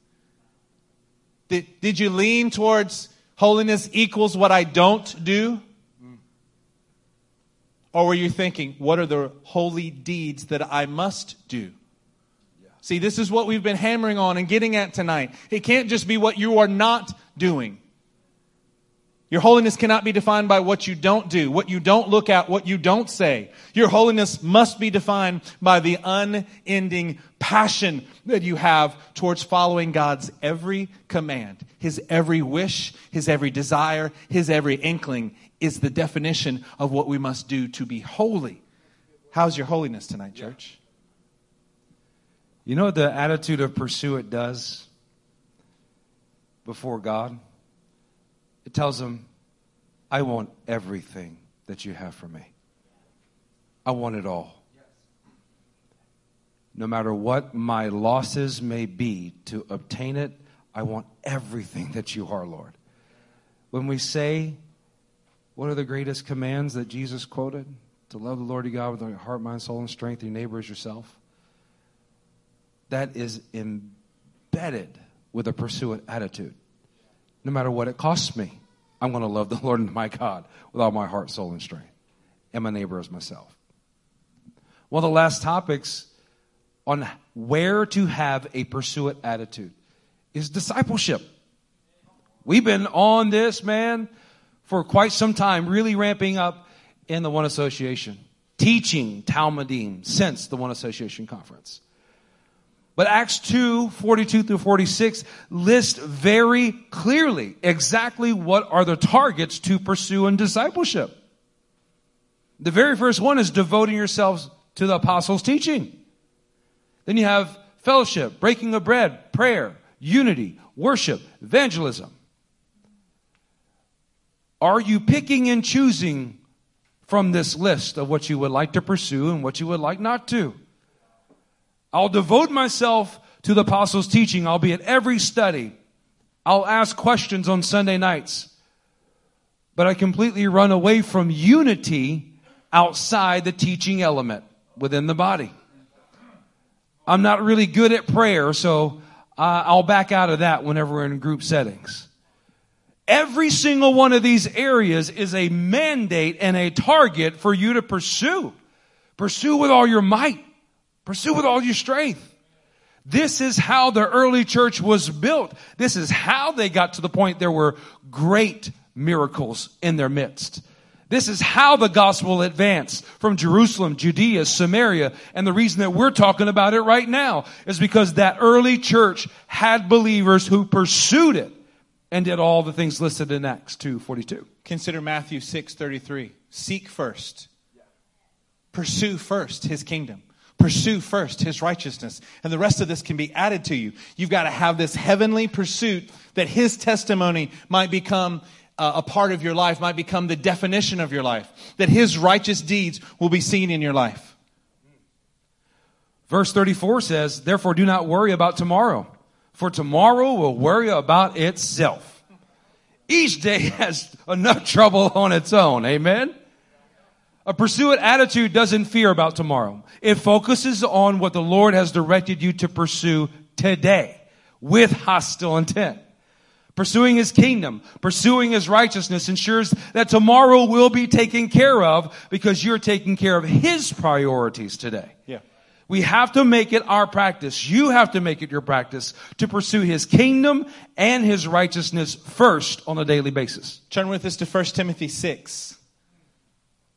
Did, did you lean towards holiness equals what I don't do? Or were you thinking, what are the holy deeds that I must do? See, this is what we've been hammering on and getting at tonight. It can't just be what you are not doing. Your holiness cannot be defined by what you don't do, what you don't look at, what you don't say. Your holiness must be defined by the unending passion that you have towards following God's every command. His every wish, His every desire, His every inkling is the definition of what we must do to be holy. How's your holiness tonight, church? You know what the attitude of pursue it does before God? It tells him, I want everything that you have for me. I want it all. No matter what my losses may be to obtain it, I want everything that you are, Lord. When we say, what are the greatest commands that Jesus quoted? To love the Lord your God with your heart, mind, soul, and strength, your neighbor as yourself. That is embedded with a pursuant attitude. No matter what it costs me, I'm going to love the *laughs* Lord and my God with all my heart, soul, and strength, and my neighbor as myself. One of the last topics on where to have a pursuant attitude is discipleship. We've been on this, man, for quite some time, really ramping up in the One Association, teaching talmidim since the One Association conference. But Acts 2, 42 through 46 list very clearly exactly what are the targets to pursue in discipleship. The very first one is devoting yourselves to the apostles' teaching. Then you have fellowship, breaking of bread, prayer, unity, worship, evangelism. Are you picking and choosing from this list of what you would like to pursue and what you would like not to? I'll devote myself to the apostles' teaching. I'll be at every study. I'll ask questions on Sunday nights. But I completely run away from unity outside the teaching element within the body. I'm not really good at prayer, so uh, I'll back out of that whenever we're in group settings. Every single one of these areas is a mandate and a target for you to pursue. Pursue with all your might. Pursue with all your strength. This is how the early church was built. This is how they got to the point there were great miracles in their midst. This is how the gospel advanced from Jerusalem, Judea, Samaria, and the reason that we're talking about it right now is because that early church had believers who pursued it and did all the things listed in Acts 2:42. Consider Matthew 6:33. Seek first. Pursue first his kingdom. Pursue first his righteousness, and the rest of this can be added to you. You've got to have this heavenly pursuit that his testimony might become uh, a part of your life, might become the definition of your life, that his righteous deeds will be seen in your life. Verse 34 says, Therefore do not worry about tomorrow, for tomorrow will worry about itself. Each day *laughs* has enough trouble on its own. Amen? A pursuit attitude doesn't fear about tomorrow. It focuses on what the Lord has directed you to pursue today with hostile intent. Pursuing His kingdom, pursuing His righteousness ensures that tomorrow will be taken care of because you're taking care of His priorities today. Yeah. We have to make it our practice. You have to make it your practice to pursue His kingdom and His righteousness first on a daily basis. Turn with us to 1 Timothy 6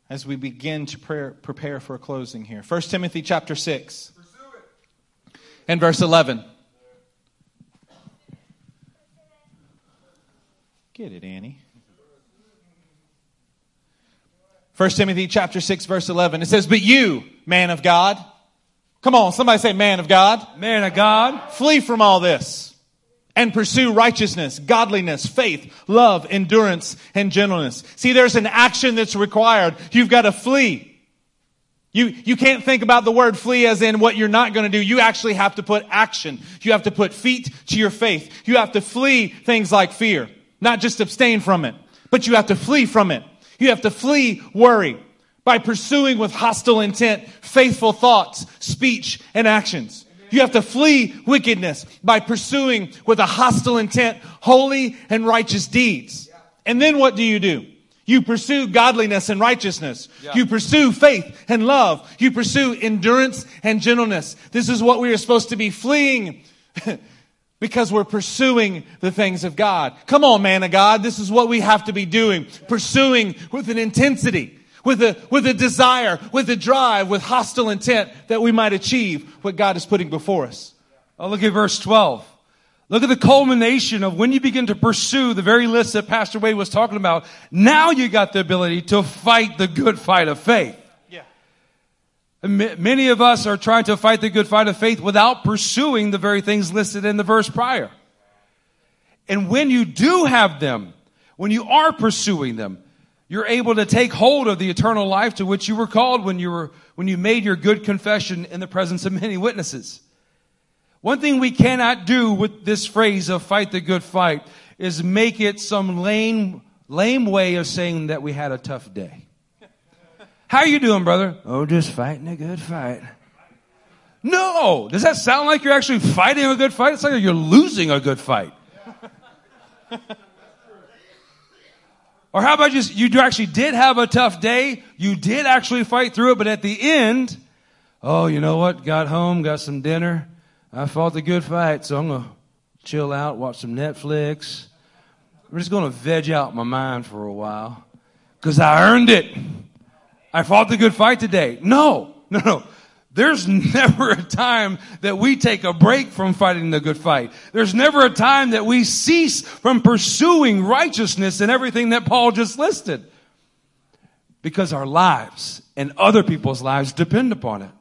as we begin to prayer, prepare for a closing here. 1 Timothy chapter 6 and verse 11. Get it, Annie. 1 Timothy chapter 6 verse 11. It says, "But you, man of God, come on, somebody say man of God, Man of God, flee from all this and pursue righteousness, godliness, faith, love, endurance, and gentleness." See, there's an action that's required. You've got to flee. You, you can't think about the word flee as in what you're not going to do. You actually have to put action. You have to put feet to your faith. You have to flee things like fear. Not just abstain from it, but you have to flee from it. You have to flee worry by pursuing with hostile intent, faithful thoughts, speech, and actions. You have to flee wickedness by pursuing with a hostile intent, holy and righteous deeds. And then what do you do? You pursue godliness and righteousness. You pursue faith and love. You pursue endurance and gentleness. This is what we are supposed to be fleeing *laughs* Because we're pursuing the things of God. Come on, man of God. This is what we have to be doing. Pursuing with an intensity, with a, with a desire, with a drive, with hostile intent that we might achieve what God is putting before us. Oh, look at verse 12. Look at the culmination of when you begin to pursue the very list that Pastor Wade was talking about. Now you got the ability to fight the good fight of faith. Yeah. Many of us are trying to fight the good fight of faith without pursuing the very things listed in the verse prior. And when you do have them, when you are pursuing them, you're able to take hold of the eternal life to which you were called when you were, when you made your good confession in the presence of many witnesses. One thing we cannot do with this phrase of fight the good fight is make it some lame, lame way of saying that we had a tough day. How are you doing, brother? Oh, just fighting a good fight. No! Does that sound like you're actually fighting a good fight? It's like you're losing a good fight. Or how about just, you actually did have a tough day, you did actually fight through it, but at the end, oh, you know what? Got home, got some dinner, I fought the good fight, so I'm gonna chill out, watch some Netflix. I'm just gonna veg out my mind for a while. Cause I earned it. I fought the good fight today. No, no, no. There's *laughs* never a time that we take a break from fighting the good fight. There's never a time that we cease from pursuing righteousness and everything that Paul just listed. Because our lives and other people's lives depend upon it.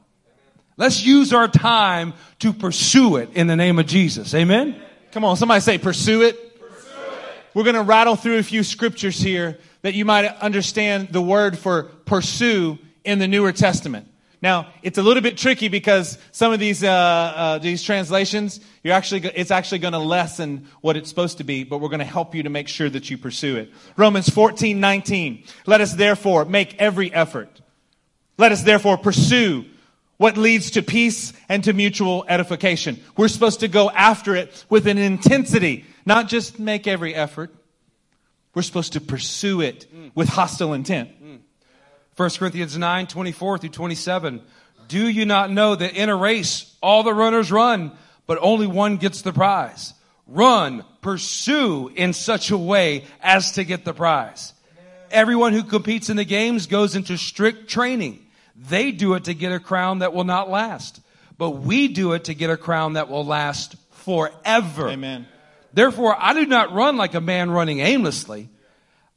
Let's use our time to pursue it in the name of Jesus. Amen? Come on, somebody say pursue it. Pursue it. We're going to rattle through a few scriptures here that you might understand the word for pursue in the Newer Testament. Now, it's a little bit tricky because some of these, uh, uh, these translations, you're actually, it's actually going to lessen what it's supposed to be, but we're going to help you to make sure that you pursue it. Romans 14, 19. Let us therefore make every effort. Let us therefore pursue what leads to peace and to mutual edification. We're supposed to go after it with an intensity, not just make every effort. We're supposed to pursue it with hostile intent. 1 Corinthians 9, 24 through 27. Do you not know that in a race all the runners run, but only one gets the prize? Run, pursue in such a way as to get the prize. Everyone who competes in the games goes into strict training. They do it to get a crown that will not last, but we do it to get a crown that will last forever. Amen. Therefore, I do not run like a man running aimlessly.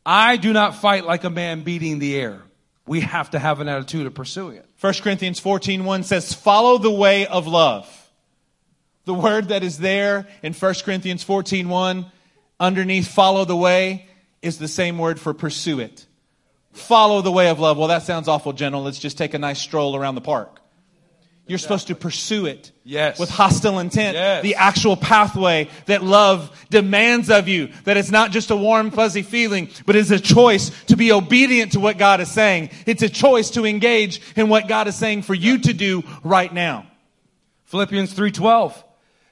I do not fight like a man beating the air. We have to have an attitude of pursuing it. 1 Corinthians 14 1 says, follow the way of love. The word that is there in 1 Corinthians 14 1, underneath follow the way, is the same word for pursue it. Follow the way of love. Well, that sounds awful gentle. Let's just take a nice stroll around the park. You're supposed to pursue it. Yes. With hostile intent. Yes. The actual pathway that love demands of you. That it's not just a warm, fuzzy feeling, but it's a choice to be obedient to what God is saying. It's a choice to engage in what God is saying for you to do right now. Philippians 3:12.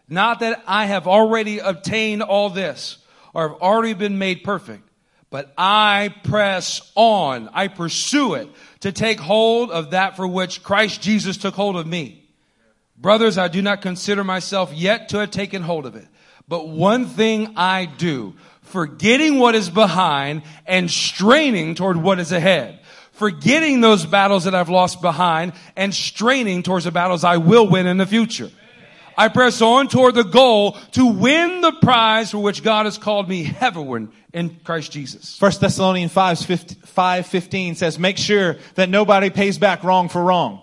Not that I have already obtained all this or have already been made perfect, but I press on. I pursue it to take hold of that for which Christ Jesus took hold of me. Brothers, I do not consider myself yet to have taken hold of it. But one thing I do, forgetting what is behind and straining toward what is ahead. Forgetting those battles that I've lost behind and straining towards the battles I will win in the future. I press on toward the goal to win the prize for which God has called me heavenward in Christ Jesus. 1 Thessalonians 5, 15 says, make sure that nobody pays back wrong for wrong.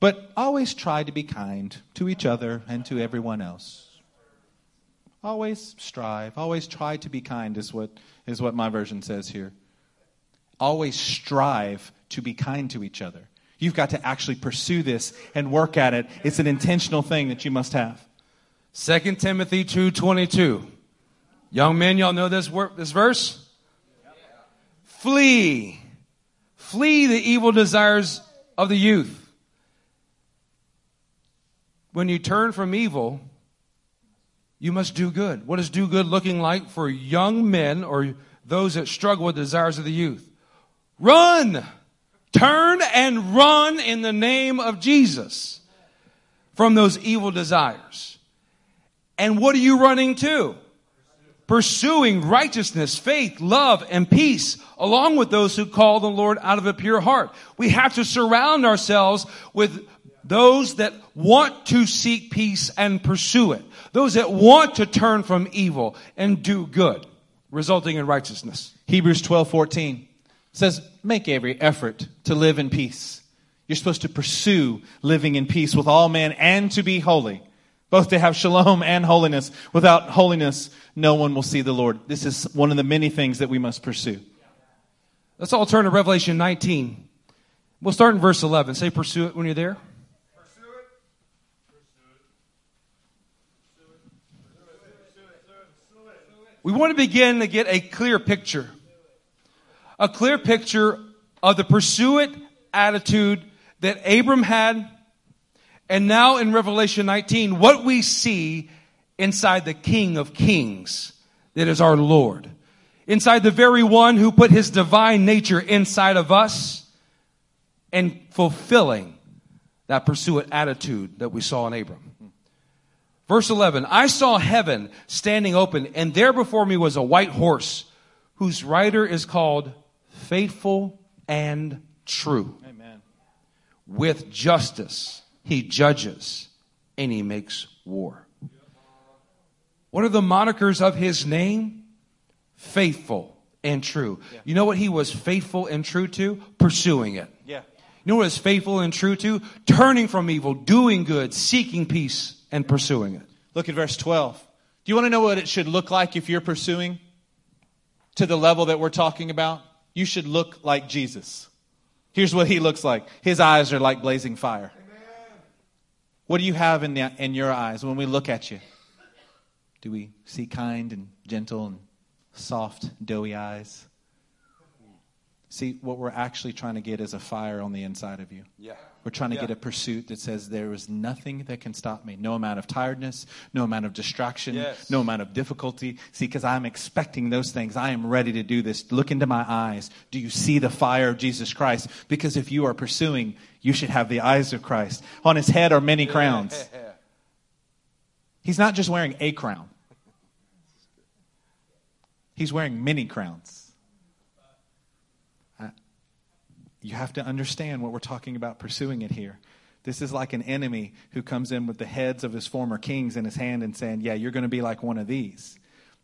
But always try to be kind to each other and to everyone else. Always strive. Always try to be kind is what, is what my version says here. Always strive to be kind to each other. You've got to actually pursue this and work at it. It's an intentional thing that you must have. 2 Timothy 2:22. Young men, y'all know this word, this verse? Flee. Flee the evil desires of the youth. When you turn from evil, you must do good. What is do good looking like for young men or those that struggle with the desires of the youth? Run! Turn and run in the name of Jesus from those evil desires. And what are you running to? Pursuing righteousness, faith, love, and peace, along with those who call the Lord out of a pure heart. We have to surround ourselves with those that want to seek peace and pursue it. Those that want to turn from evil and do good, resulting in righteousness. Hebrews 12, 14 says, make every effort to live in peace. You're supposed to pursue living in peace with all men and to be holy, both to have shalom and holiness. Without holiness, no one will see the Lord. This is one of the many things that we must pursue. Let's all turn to Revelation 19. We'll start in verse 11. Say pursue it when you're there. We want to begin to get a clear picture. A clear picture of the pursue it attitude that Abram had. And now in Revelation 19, what we see inside the King of Kings that is our Lord. Inside the very one who put his divine nature inside of us and fulfilling that pursue it attitude that we saw in Abram. Verse 11, I saw heaven standing open and there before me was a white horse whose rider is called faithful and true. Amen. With justice he judges and he makes war. What are the monikers of his name? Faithful and true. Yeah. You know what he was faithful and true to? Pursuing it. Yeah. You know what is faithful and true to? Turning from evil, doing good, seeking peace, and pursuing it. Look at verse 12. Do you want to know what it should look like if you're pursuing to the level that we're talking about? You should look like Jesus. Here's what he looks like. His eyes are like blazing fire. What do you have in, the, in your eyes when we look at you? Do we see kind and gentle and soft, doughy eyes? See, what we're actually trying to get is a fire on the inside of you. Yeah. We're trying to Yeah. get a pursuit that says there is nothing that can stop me. No amount of tiredness, no amount of distraction, Yes. no amount of difficulty. See, because I'm expecting those things. I am ready to do this. Look into my eyes. Do you see the fire of Jesus Christ? Because if you are pursuing, you should have the eyes of Christ. On his head are many crowns. *laughs* He's not just wearing a crown, he's wearing many crowns. I- You have to understand what we're talking about pursuing it here. This is like an enemy who comes in with the heads of his former kings in his hand and saying, Yeah, you're going to be like one of these.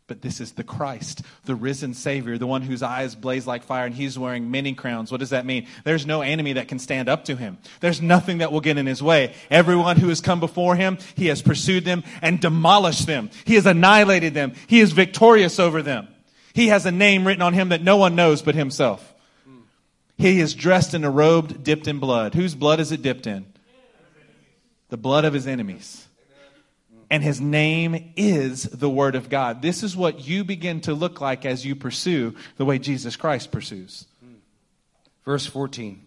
But this is the Christ, the risen Savior, the one whose eyes blaze like fire, and he's wearing many crowns. What does that mean? There's no enemy that can stand up to him. There's nothing that will get in his way. Everyone who has come before him, he has pursued them and demolished them. He has annihilated them. He is victorious over them. He has a name written on him that no one knows but himself. He is dressed in a robe dipped in blood. Whose blood is it dipped in? The blood of his enemies. And his name is the Word of God. This is what you begin to look like as you pursue the way Jesus Christ pursues. Verse 14.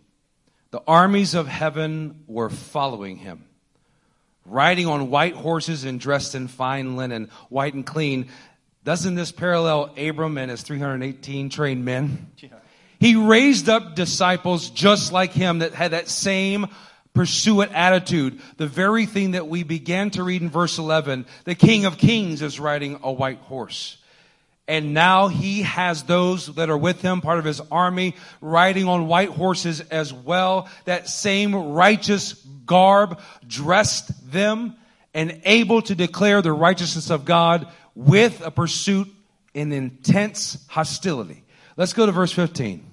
The armies of heaven were following him, riding on white horses and dressed in fine linen, white and clean. Doesn't this parallel Abram and his 318 trained men? He raised up disciples just like him that had that same pursuant attitude. The very thing that we began to read in verse 11. The King of Kings is riding a white horse. And now he has those that are with him, part of his army, riding on white horses as well. That same righteous garb dressed them and able to declare the righteousness of God with a pursuit in intense hostility. Let's go to verse 15.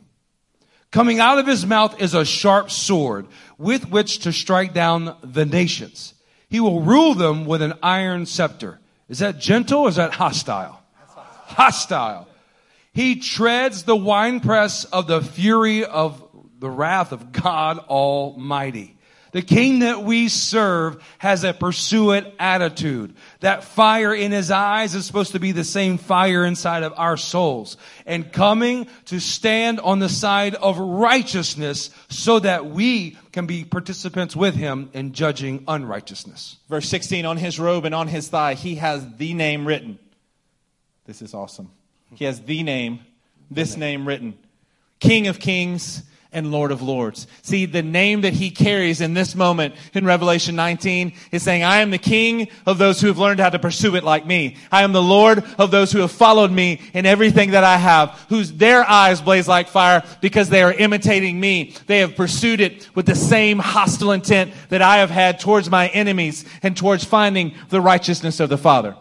Coming out of his mouth is a sharp sword with which to strike down the nations. He will rule them with an iron scepter. Is that gentle or is that hostile? Hostile. He treads the winepress of the fury of the wrath of God Almighty. The king that we serve has a pursuant attitude. That fire in his eyes is supposed to be the same fire inside of our souls. And coming to stand on the side of righteousness so that we can be participants with him in judging unrighteousness. Verse 16 On his robe and on his thigh, he has the name written. This is awesome. He has the name, this name written King of Kings and Lord of Lords. See, the name that he carries in this moment in Revelation 19 is saying, I am the king of those who have learned how to pursue it like me. I am the Lord of those who have followed me in everything that I have, whose their eyes blaze like fire because they are imitating me. They have pursued it with the same hostile intent that I have had towards my enemies and towards finding the righteousness of the Father.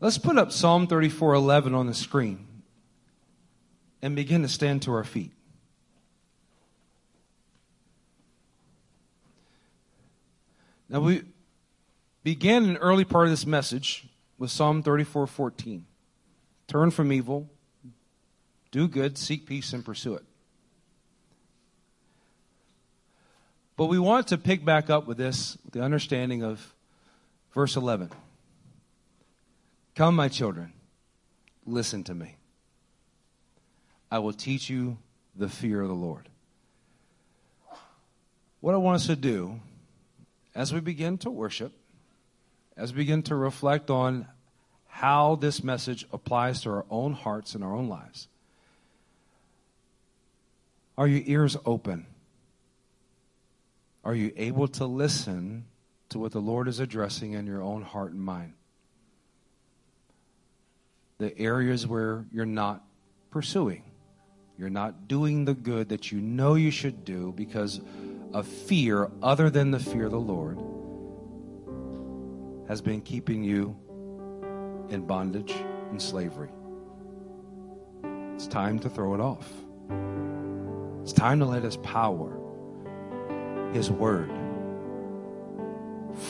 Let's put up Psalm 34:11 on the screen and begin to stand to our feet. Now we began an early part of this message with Psalm 34:14. Turn from evil, do good, seek peace and pursue it. But we want to pick back up with this, the understanding of verse 11. Come, my children, listen to me. I will teach you the fear of the Lord. What I want us to do as we begin to worship, as we begin to reflect on how this message applies to our own hearts and our own lives, are your ears open? Are you able to listen to what the Lord is addressing in your own heart and mind? The areas where you're not pursuing. You're not doing the good that you know you should do because of fear other than the fear of the Lord has been keeping you in bondage and slavery. It's time to throw it off. It's time to let His power, His word,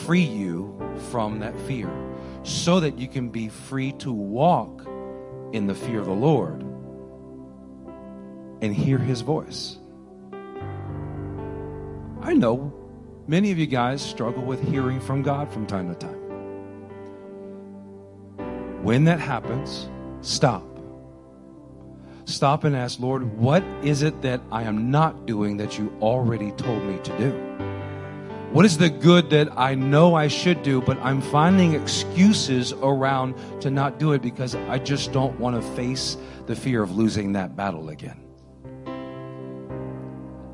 free you from that fear so that you can be free to walk in the fear of the Lord and hear his voice. I know many of you guys struggle with hearing from God from time to time. When that happens, stop. Stop and ask, Lord, what is it that I am not doing that you already told me to do? What is the good that I know I should do, but I'm finding excuses around to not do it because I just don't want to face the fear of losing that battle again?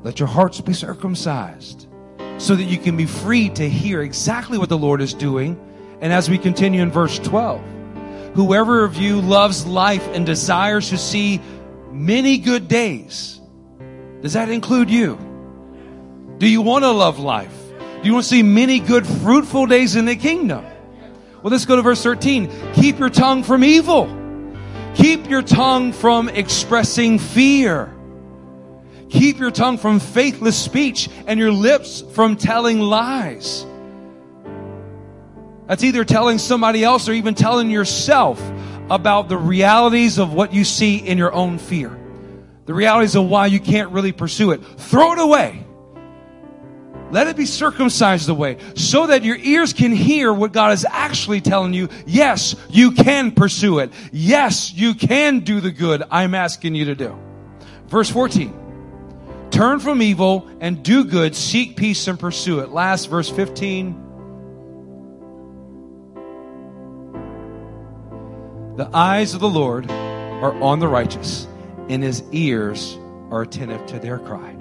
Let your hearts be circumcised so that you can be free to hear exactly what the Lord is doing. And as we continue in verse 12, whoever of you loves life and desires to see many good days, does that include you? Do you want to love life? Do you want to see many good, fruitful days in the kingdom? Well, let's go to verse 13. Keep your tongue from evil. Keep your tongue from expressing fear. Keep your tongue from faithless speech and your lips from telling lies. That's either telling somebody else or even telling yourself about the realities of what you see in your own fear. The realities of why you can't really pursue it. Throw it away. Let it be circumcised away so that your ears can hear what God is actually telling you. Yes, you can pursue it. Yes, you can do the good I'm asking you to do. Verse 14. Turn from evil and do good, seek peace and pursue it. Last verse 15. The eyes of the Lord are on the righteous, and his ears are attentive to their cry.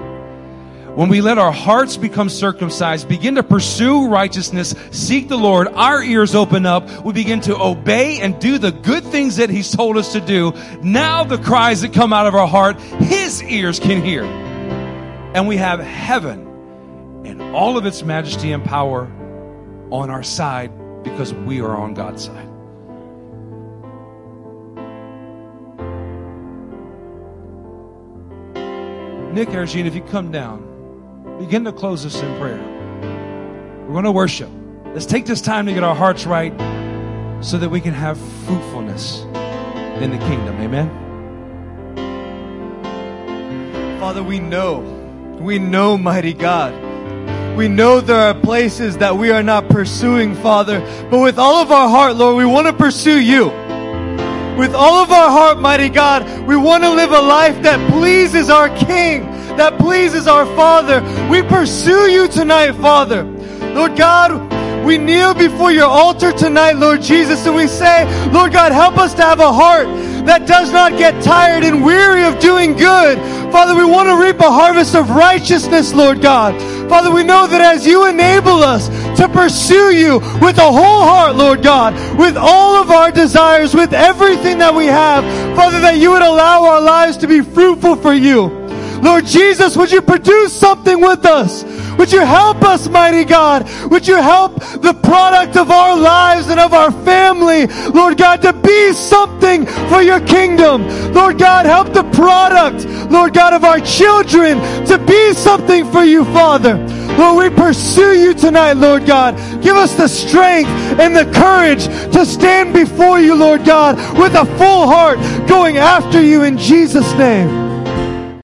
When we let our hearts become circumcised, begin to pursue righteousness, seek the Lord, our ears open up, we begin to obey and do the good things that He's told us to do. Now the cries that come out of our heart, His ears can hear and we have heaven and all of its majesty and power on our side because we are on God's side. Nick Argene, if you come down, begin to close us in prayer. We're going to worship. Let's take this time to get our hearts right so that we can have fruitfulness in the kingdom. Amen. Father, we know we know, mighty God. We know there are places that we are not pursuing, Father, but with all of our heart, Lord, we want to pursue you. With all of our heart, mighty God, we want to live a life that pleases our King, that pleases our Father. We pursue you tonight, Father. Lord God, we kneel before your altar tonight, Lord Jesus, and we say, Lord God, help us to have a heart that does not get tired and weary of doing good. Father, we want to reap a harvest of righteousness, Lord God. Father, we know that as you enable us to pursue you with a whole heart, Lord God, with all of our desires, with everything that we have, Father, that you would allow our lives to be fruitful for you. Lord Jesus, would you produce something with us? Would you help us, mighty God? Would you help the product of our lives and of our family, Lord God, to be something for your kingdom? Lord God, help the product, Lord God, of our children to be something for you, Father. Lord, we pursue you tonight, Lord God. Give us the strength and the courage to stand before you, Lord God, with a full heart going after you in Jesus' name.